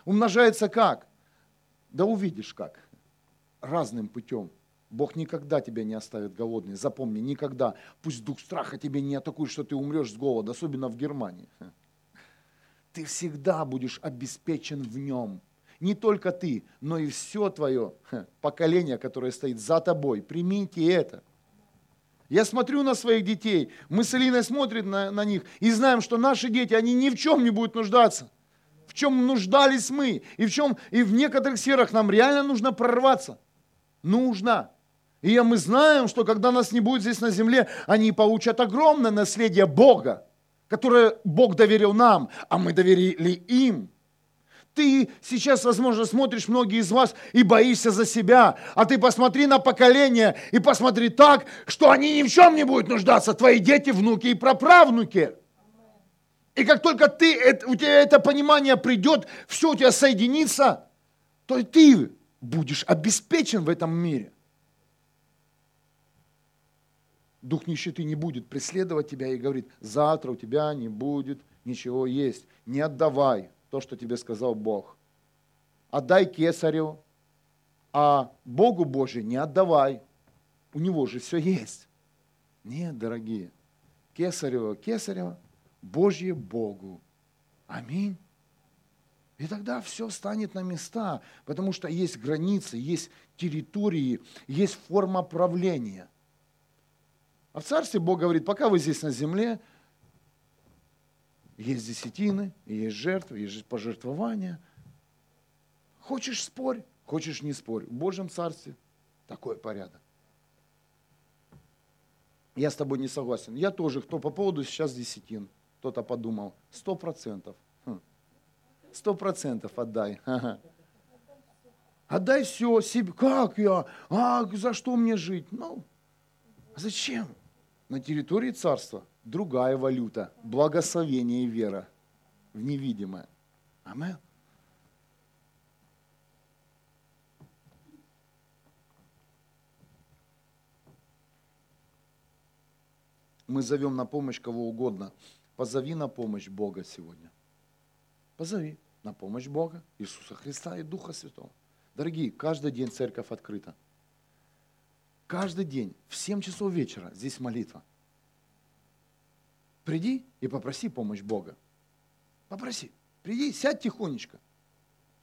Умножается как? Да увидишь как. Разным путем. Бог никогда тебя не оставит голодный. Запомни, никогда. Пусть дух страха тебе не атакует, что ты умрешь с голода, особенно в Германии. Ты всегда будешь обеспечен в нем. Не только ты, но и все твое поколение, которое стоит за тобой. Примите это. Я смотрю на своих детей, мы с Алиной смотрим на, на них и знаем, что наши дети, они ни в чем не будут нуждаться. В чем нуждались мы, и в чем, и в некоторых сферах нам реально нужно прорваться. Нужно. И мы знаем, что когда нас не будет здесь на земле, они получат огромное наследие Бога, которое Бог доверил нам, а мы доверили им. Ты сейчас, возможно, смотришь многие из вас и боишься за себя, а ты посмотри на поколение и посмотри так, что они ни в чем не будут нуждаться, твои дети, внуки и праправнуки. И как только ты, у тебя это понимание придет, все у тебя соединится, то ты будешь обеспечен в этом мире. Дух нищеты не будет преследовать тебя и говорит, завтра у тебя не будет ничего есть, не отдавай то, что тебе сказал Бог. Отдай кесарю, а Богу Божий не отдавай. У него же все есть. Нет, дорогие, кесарево, кесарево, Божье Богу. Аминь. И тогда все станет на места, потому что есть границы, есть территории, есть форма правления. А в Царстве Бог говорит, пока вы здесь на земле, есть десятины, есть жертвы, есть пожертвования. Хочешь спорь, хочешь не спорь. В Божьем Царстве такой порядок. Я с тобой не согласен. Я тоже, кто по поводу сейчас десятин, кто-то подумал, сто процентов. Хм. Сто процентов отдай. Отдай все себе. Как я? А за что мне жить? Ну, зачем? На территории царства другая валюта, благословение и вера в невидимое. Амин. Мы зовем на помощь кого угодно. Позови на помощь Бога сегодня. Позови на помощь Бога, Иисуса Христа и Духа Святого. Дорогие, каждый день церковь открыта. Каждый день в 7 часов вечера здесь молитва – Приди и попроси помощь Бога. Попроси. Приди, сядь тихонечко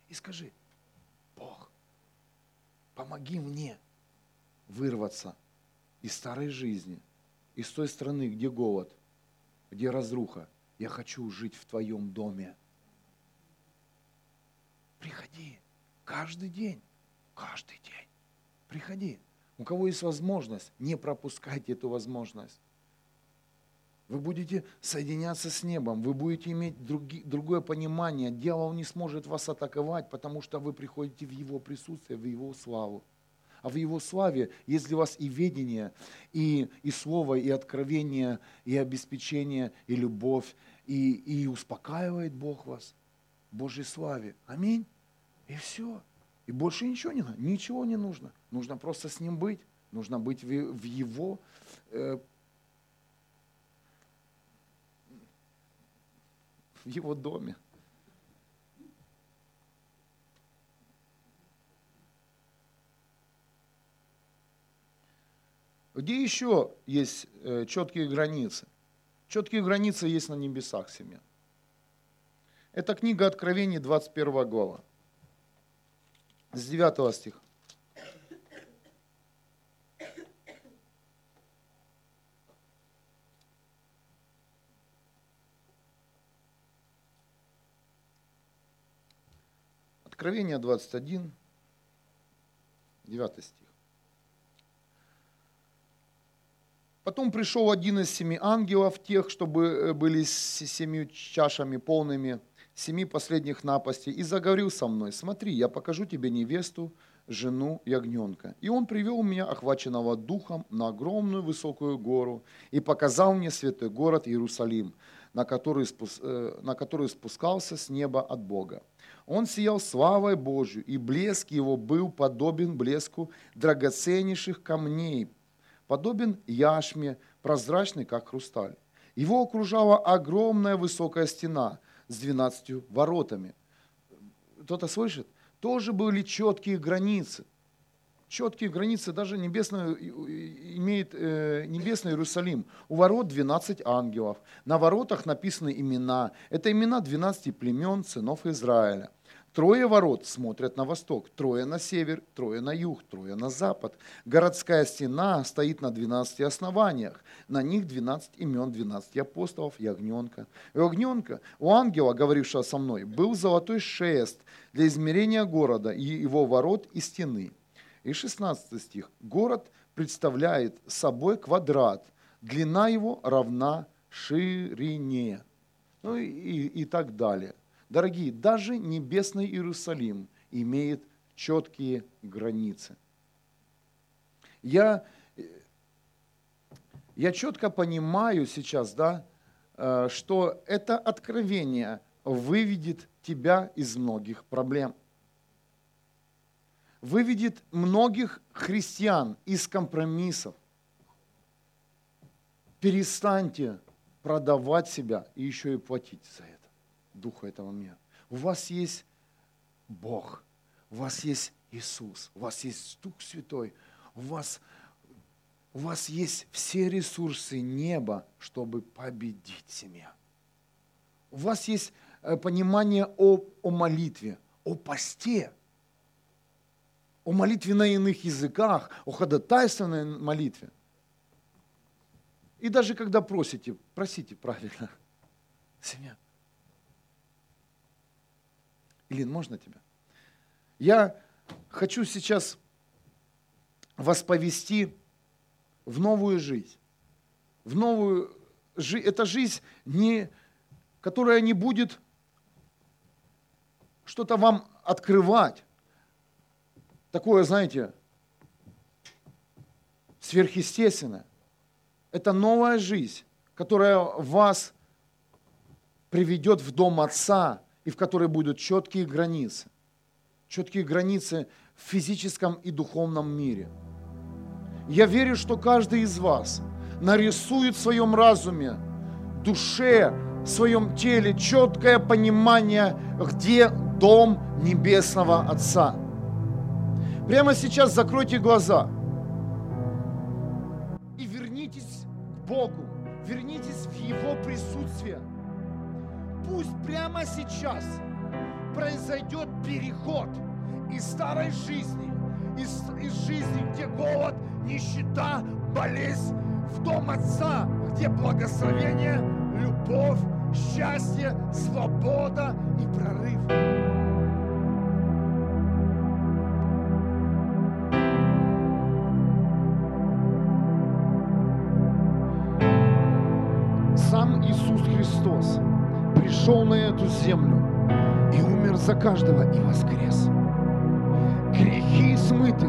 и скажи, Бог, помоги мне вырваться из старой жизни, из той страны, где голод, где разруха. Я хочу жить в Твоем доме. Приходи каждый день, каждый день. Приходи. У кого есть возможность, не пропускайте эту возможность. Вы будете соединяться с небом, вы будете иметь други, другое понимание. Дьявол не сможет вас атаковать, потому что вы приходите в его присутствие, в его славу. а в Его славе есть для вас и ведение, и, и слово, и откровение, и обеспечение, и любовь, и, и успокаивает Бог вас в Божьей славе. Аминь. И все. И больше ничего не надо. Ничего не нужно. Нужно просто с Ним быть. Нужно быть в, в Его э, в Его доме. Где еще есть э, четкие границы? Четкие границы есть на небесах, семья. Это книга Откровений, 21 глава, с 9 стиха. Откровение 21, 9 стих. Потом пришел один из семи ангелов, тех, чтобы э, были с семью чашами полными, семи последних напастей, и заговорил со мной, смотри, я покажу тебе невесту, жену ягненка. И он привел меня, охваченного духом, на огромную высокую гору и показал мне святой город Иерусалим, на который, э, на который спускался с неба от Бога. Он сиял славой Божью, и блеск его был подобен блеску драгоценнейших камней, подобен яшме, прозрачный, как хрусталь. Его окружала огромная высокая стена с двенадцатью воротами. Кто-то слышит? Тоже были четкие границы. Четкие границы, даже небесный, имеет э, небесный Иерусалим. У ворот 12 ангелов. На воротах написаны имена. Это имена 12 племен сынов Израиля. Трое ворот смотрят на восток, трое на север, трое на юг, трое на запад. Городская стена стоит на 12 основаниях. На них 12 имен 12 апостолов. И у ягненка, у ангела, говорившего со мной, был золотой шест для измерения города и его ворот и стены. И 16 стих. Город представляет собой квадрат. Длина его равна ширине. Ну и, и, и так далее. Дорогие, даже небесный Иерусалим имеет четкие границы. Я, я четко понимаю сейчас, да, э, что это откровение выведет тебя из многих проблем. Выведет многих христиан из компромиссов. Перестаньте продавать себя и еще и платить за это духа этого мира. У вас есть Бог, у вас есть Иисус, у вас есть Дух Святой, у вас, у вас есть все ресурсы неба, чтобы победить семья. У вас есть э, понимание о, о молитве, о посте, о молитве на иных языках, о ходатайственной молитве. И даже когда просите, просите правильно. Семья. Илин, можно тебя? Я хочу сейчас вас повести в новую жизнь. В новую жизнь. Это жизнь, не, которая не будет что-то вам открывать. Такое, знаете, сверхъестественное. Это новая жизнь, которая вас приведет в дом Отца, и в которой будут четкие границы. Четкие границы в физическом и духовном мире. Я верю, что каждый из вас нарисует в своем разуме, душе, в своем теле четкое понимание, где дом Небесного Отца. Прямо сейчас закройте глаза и вернитесь к Богу, вернитесь в Его присутствие – пусть прямо сейчас произойдет переход из старой жизни, из, из жизни, где голод, нищета, болезнь, в дом Отца, где благословение, любовь, счастье, свобода и прорыв. Сам Иисус Христос – пришел на эту землю и умер за каждого и воскрес. Грехи смыты,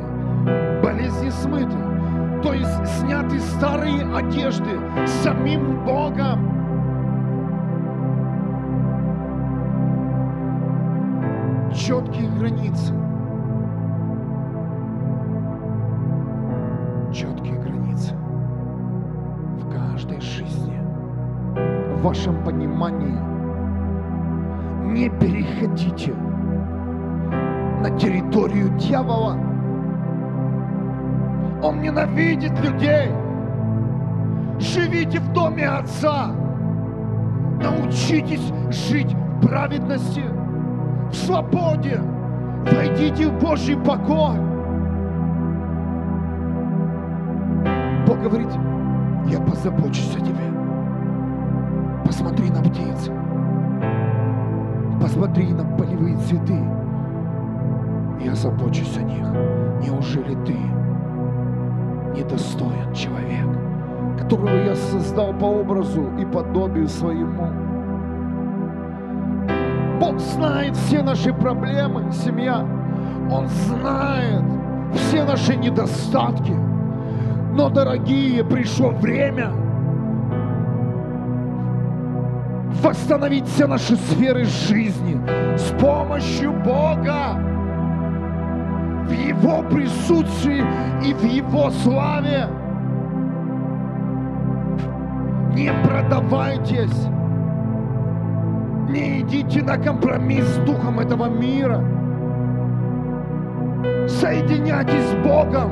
болезни смыты, то есть сняты старые одежды самим Богом. Четкие границы. Четкие границы в каждой жизни, в вашем понимании. Не переходите на территорию дьявола. Он ненавидит людей. Живите в доме Отца. Научитесь жить в праведности, в свободе. Войдите в Божий покой. Бог говорит, я позабочусь о тебе. Посмотри на птиц. Посмотри на полевые цветы я забочусь о них. Неужели ты недостоин человек, которого я создал по образу и подобию своему? Бог знает все наши проблемы, семья. Он знает все наши недостатки. Но, дорогие, пришло время восстановить все наши сферы жизни с помощью Бога в Его присутствии и в Его славе. Не продавайтесь, не идите на компромисс с духом этого мира. Соединяйтесь с Богом,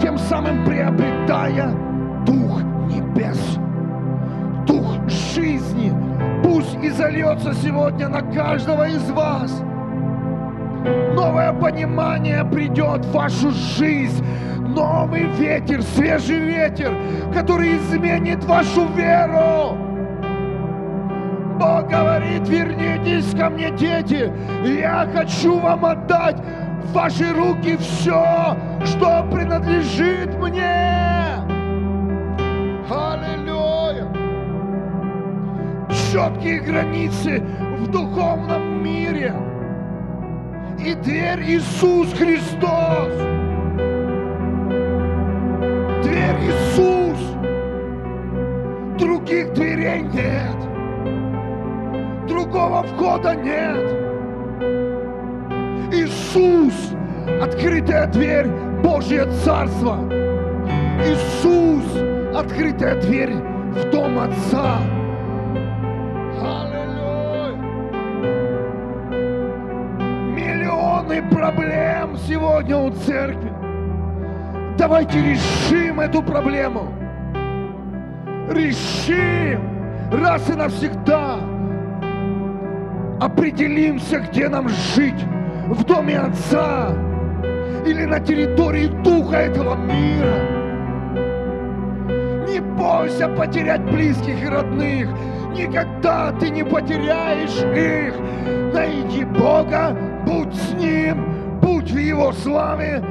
тем самым приобретая Дух Небес, Дух жизни. Пусть и зальется сегодня на каждого из вас – Новое понимание придет в вашу жизнь. Новый ветер, свежий ветер, который изменит вашу веру. Бог говорит, вернитесь ко мне, дети, я хочу вам отдать в ваши руки все, что принадлежит мне. Четкие границы в духовном мире – и дверь Иисус Христос. Дверь Иисус. Других дверей нет. Другого входа нет. Иисус, открытая дверь Божье Царство. Иисус, открытая дверь в дом Отца. Проблем сегодня у церкви. Давайте решим эту проблему. Решим раз и навсегда. Определимся, где нам жить. В доме Отца или на территории Духа этого мира. Не бойся потерять близких и родных. Никогда ты не потеряешь их. Найди Бога, будь с Ним, будь в Его славе,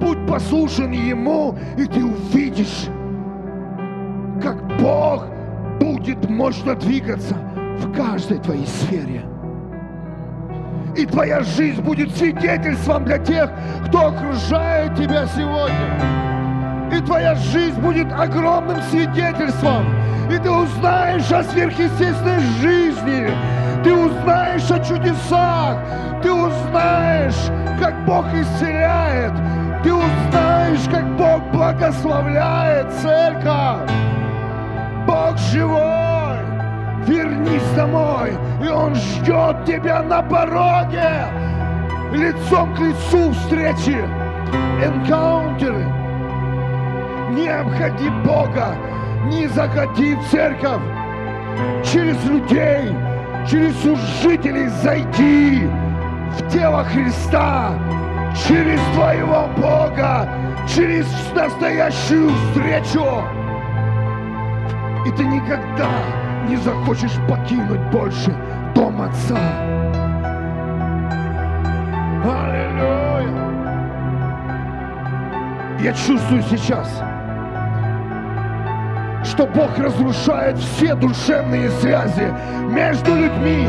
будь послушен Ему, и ты увидишь, как Бог будет мощно двигаться в каждой твоей сфере. И твоя жизнь будет свидетельством для тех, кто окружает тебя сегодня. И твоя жизнь будет огромным свидетельством. И ты узнаешь о сверхъестественной жизни. Ты узнаешь о чудесах. Ты узнаешь, как Бог исцеляет. Ты узнаешь, как Бог благословляет церковь. Бог живой. Вернись домой, и Он ждет тебя на пороге. Лицом к лицу встречи. Энкаунтеры. Не обходи Бога, не заходи в церковь. Через людей, через служителей зайди в тело Христа через твоего Бога, через настоящую встречу. И ты никогда не захочешь покинуть больше дом Отца. Аллилуйя! Я чувствую сейчас, что Бог разрушает все душевные связи между людьми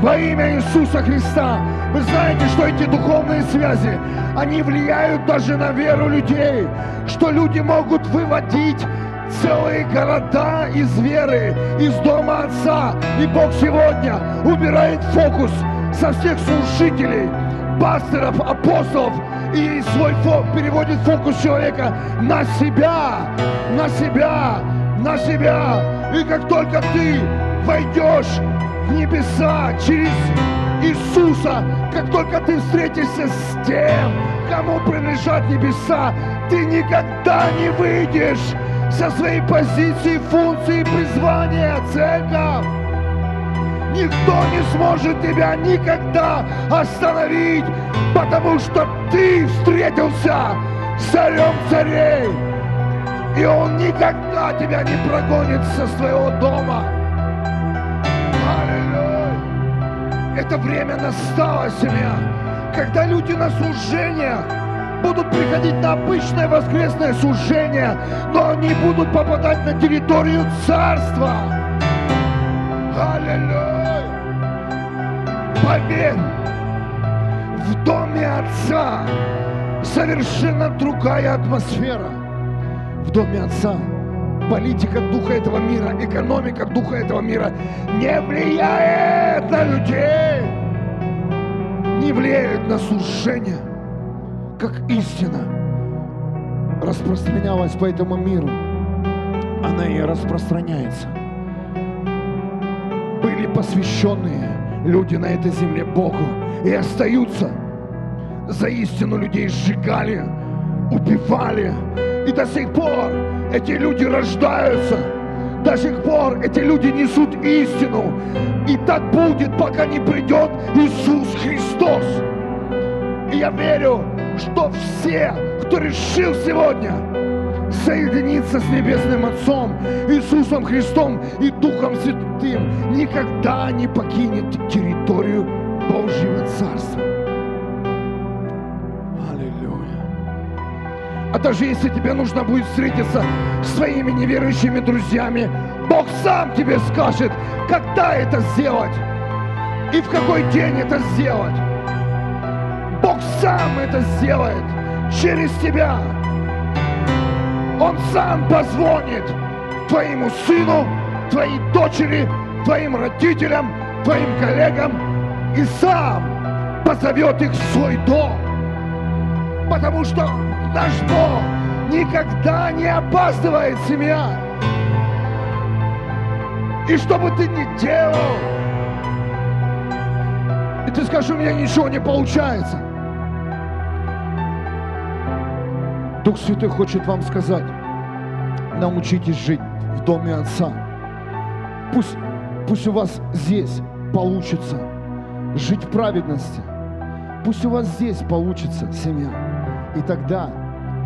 во имя Иисуса Христа. Вы знаете, что эти духовные связи, они влияют даже на веру людей, что люди могут выводить целые города из веры, из дома Отца. И Бог сегодня убирает фокус со всех служителей, пасторов, апостолов, и свой фокус, переводит фокус человека на себя, на себя, на себя. И как только ты войдешь в небеса через Иисуса, как только ты встретишься с тем, кому принадлежат небеса, ты никогда не выйдешь со своей позиции, функции, призвания, церковь. Никто не сможет тебя никогда остановить, потому что ты встретился с царем царей. И он никогда тебя не прогонит со своего дома. Аллилуйя. Это время настало, семья, когда люди на служениях будут приходить на обычное воскресное служение, но они будут попадать на территорию царства. Аллилуйя! Поверь, в доме Отца совершенно другая атмосфера. В доме Отца политика духа этого мира, экономика духа этого мира не влияет на людей, не влияет на служение как истина распространялась по этому миру, она и распространяется. Были посвященные люди на этой земле Богу и остаются. За истину людей сжигали, убивали. И до сих пор эти люди рождаются. До сих пор эти люди несут истину. И так будет, пока не придет Иисус Христос. И я верю, что все, кто решил сегодня соединиться с Небесным Отцом, Иисусом Христом и Духом Святым, никогда не покинет территорию Божьего Царства. А даже если тебе нужно будет встретиться с своими неверующими друзьями, Бог сам тебе скажет, когда это сделать и в какой день это сделать. Бог сам это сделает через тебя. Он сам позвонит твоему сыну, твоей дочери, твоим родителям, твоим коллегам и сам позовет их в свой дом. Потому что наш Бог никогда не опаздывает, семья. И что бы ты ни делал, и ты скажешь, у меня ничего не получается. Дух Святой хочет вам сказать, научитесь жить в доме Отца. Пусть, пусть у вас здесь получится жить в праведности. Пусть у вас здесь получится семья. И тогда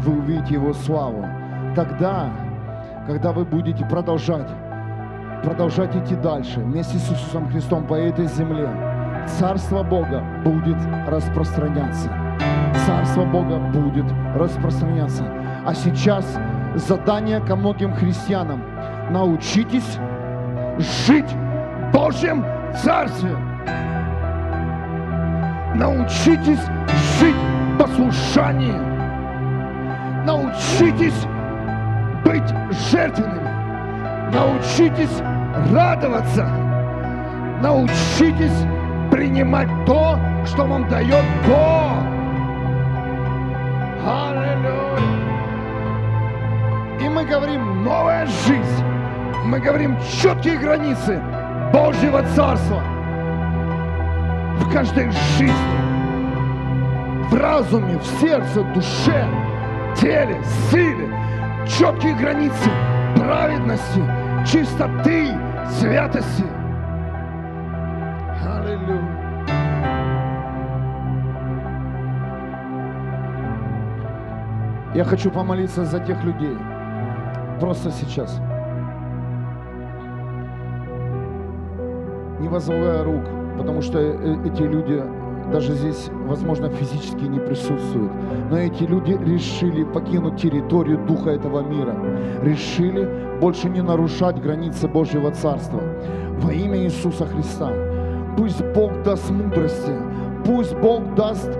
вы увидите Его славу. Тогда, когда вы будете продолжать, продолжать идти дальше вместе с Иисусом Христом по этой земле, Царство Бога будет распространяться. Царство Бога будет распространяться. А сейчас задание ко многим христианам. Научитесь жить в Божьем Царстве. Научитесь жить послушании. Научитесь быть жертвенными. Научитесь радоваться. Научитесь принимать то, что вам дает Бог. Аллилуйя. И мы говорим новая жизнь. Мы говорим четкие границы Божьего Царства в каждой жизни, в разуме, в сердце, душе, теле, силе, четкие границы праведности, чистоты, святости. Аллилуйя. Я хочу помолиться за тех людей. Просто сейчас. Не возлагая рук, потому что э- эти люди даже здесь, возможно, физически не присутствуют. Но эти люди решили покинуть территорию духа этого мира. Решили больше не нарушать границы Божьего Царства. Во имя Иисуса Христа. Пусть Бог даст мудрости. Пусть Бог даст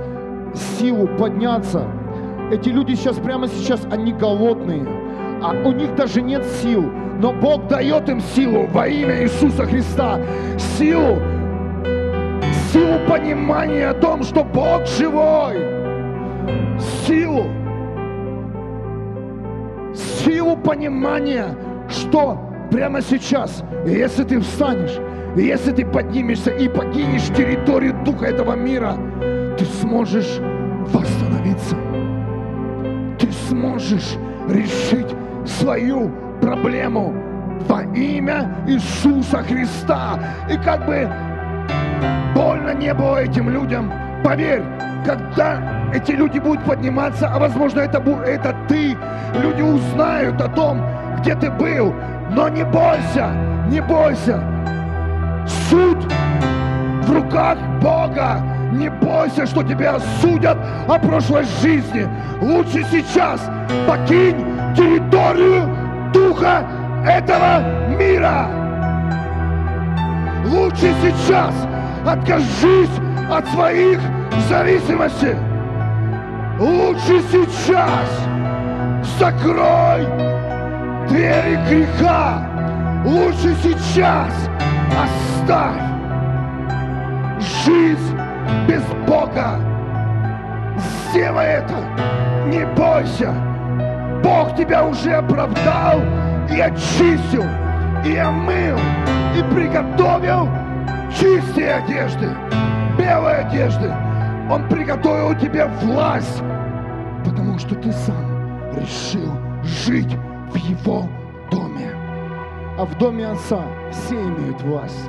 силу подняться. Эти люди сейчас, прямо сейчас, они голодные. А у них даже нет сил. Но Бог дает им силу во имя Иисуса Христа. Силу силу понимания о том, что Бог живой, силу, силу понимания, что прямо сейчас, если ты встанешь, если ты поднимешься и покинешь территорию духа этого мира, ты сможешь восстановиться. Ты сможешь решить свою проблему во имя Иисуса Христа. И как бы Больно не было этим людям. Поверь, когда эти люди будут подниматься, а возможно это, это ты, люди узнают о том, где ты был. Но не бойся, не бойся. Суд в руках Бога. Не бойся, что тебя судят о прошлой жизни. Лучше сейчас покинь территорию Духа этого мира. Лучше сейчас Откажись от своих зависимостей. Лучше сейчас закрой двери греха. Лучше сейчас оставь жизнь без Бога. Сделай это. Не бойся. Бог тебя уже оправдал и очистил, и омыл, и приготовил чистые одежды, белые одежды. Он приготовил тебе власть, потому что ты сам решил жить в его доме. А в доме Отца все имеют власть,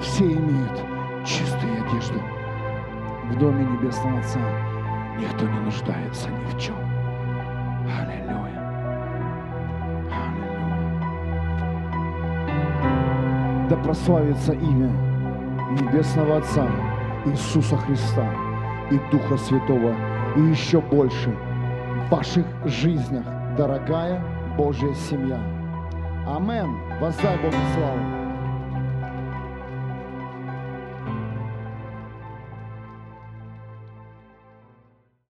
все имеют чистые одежды. В доме Небесного Отца никто не нуждается ни в чем. Аллилуйя. Да прославится имя Небесного Отца Иисуса Христа и Духа Святого и еще больше в ваших жизнях, дорогая Божья семья. Амен. Воздай Богу славу.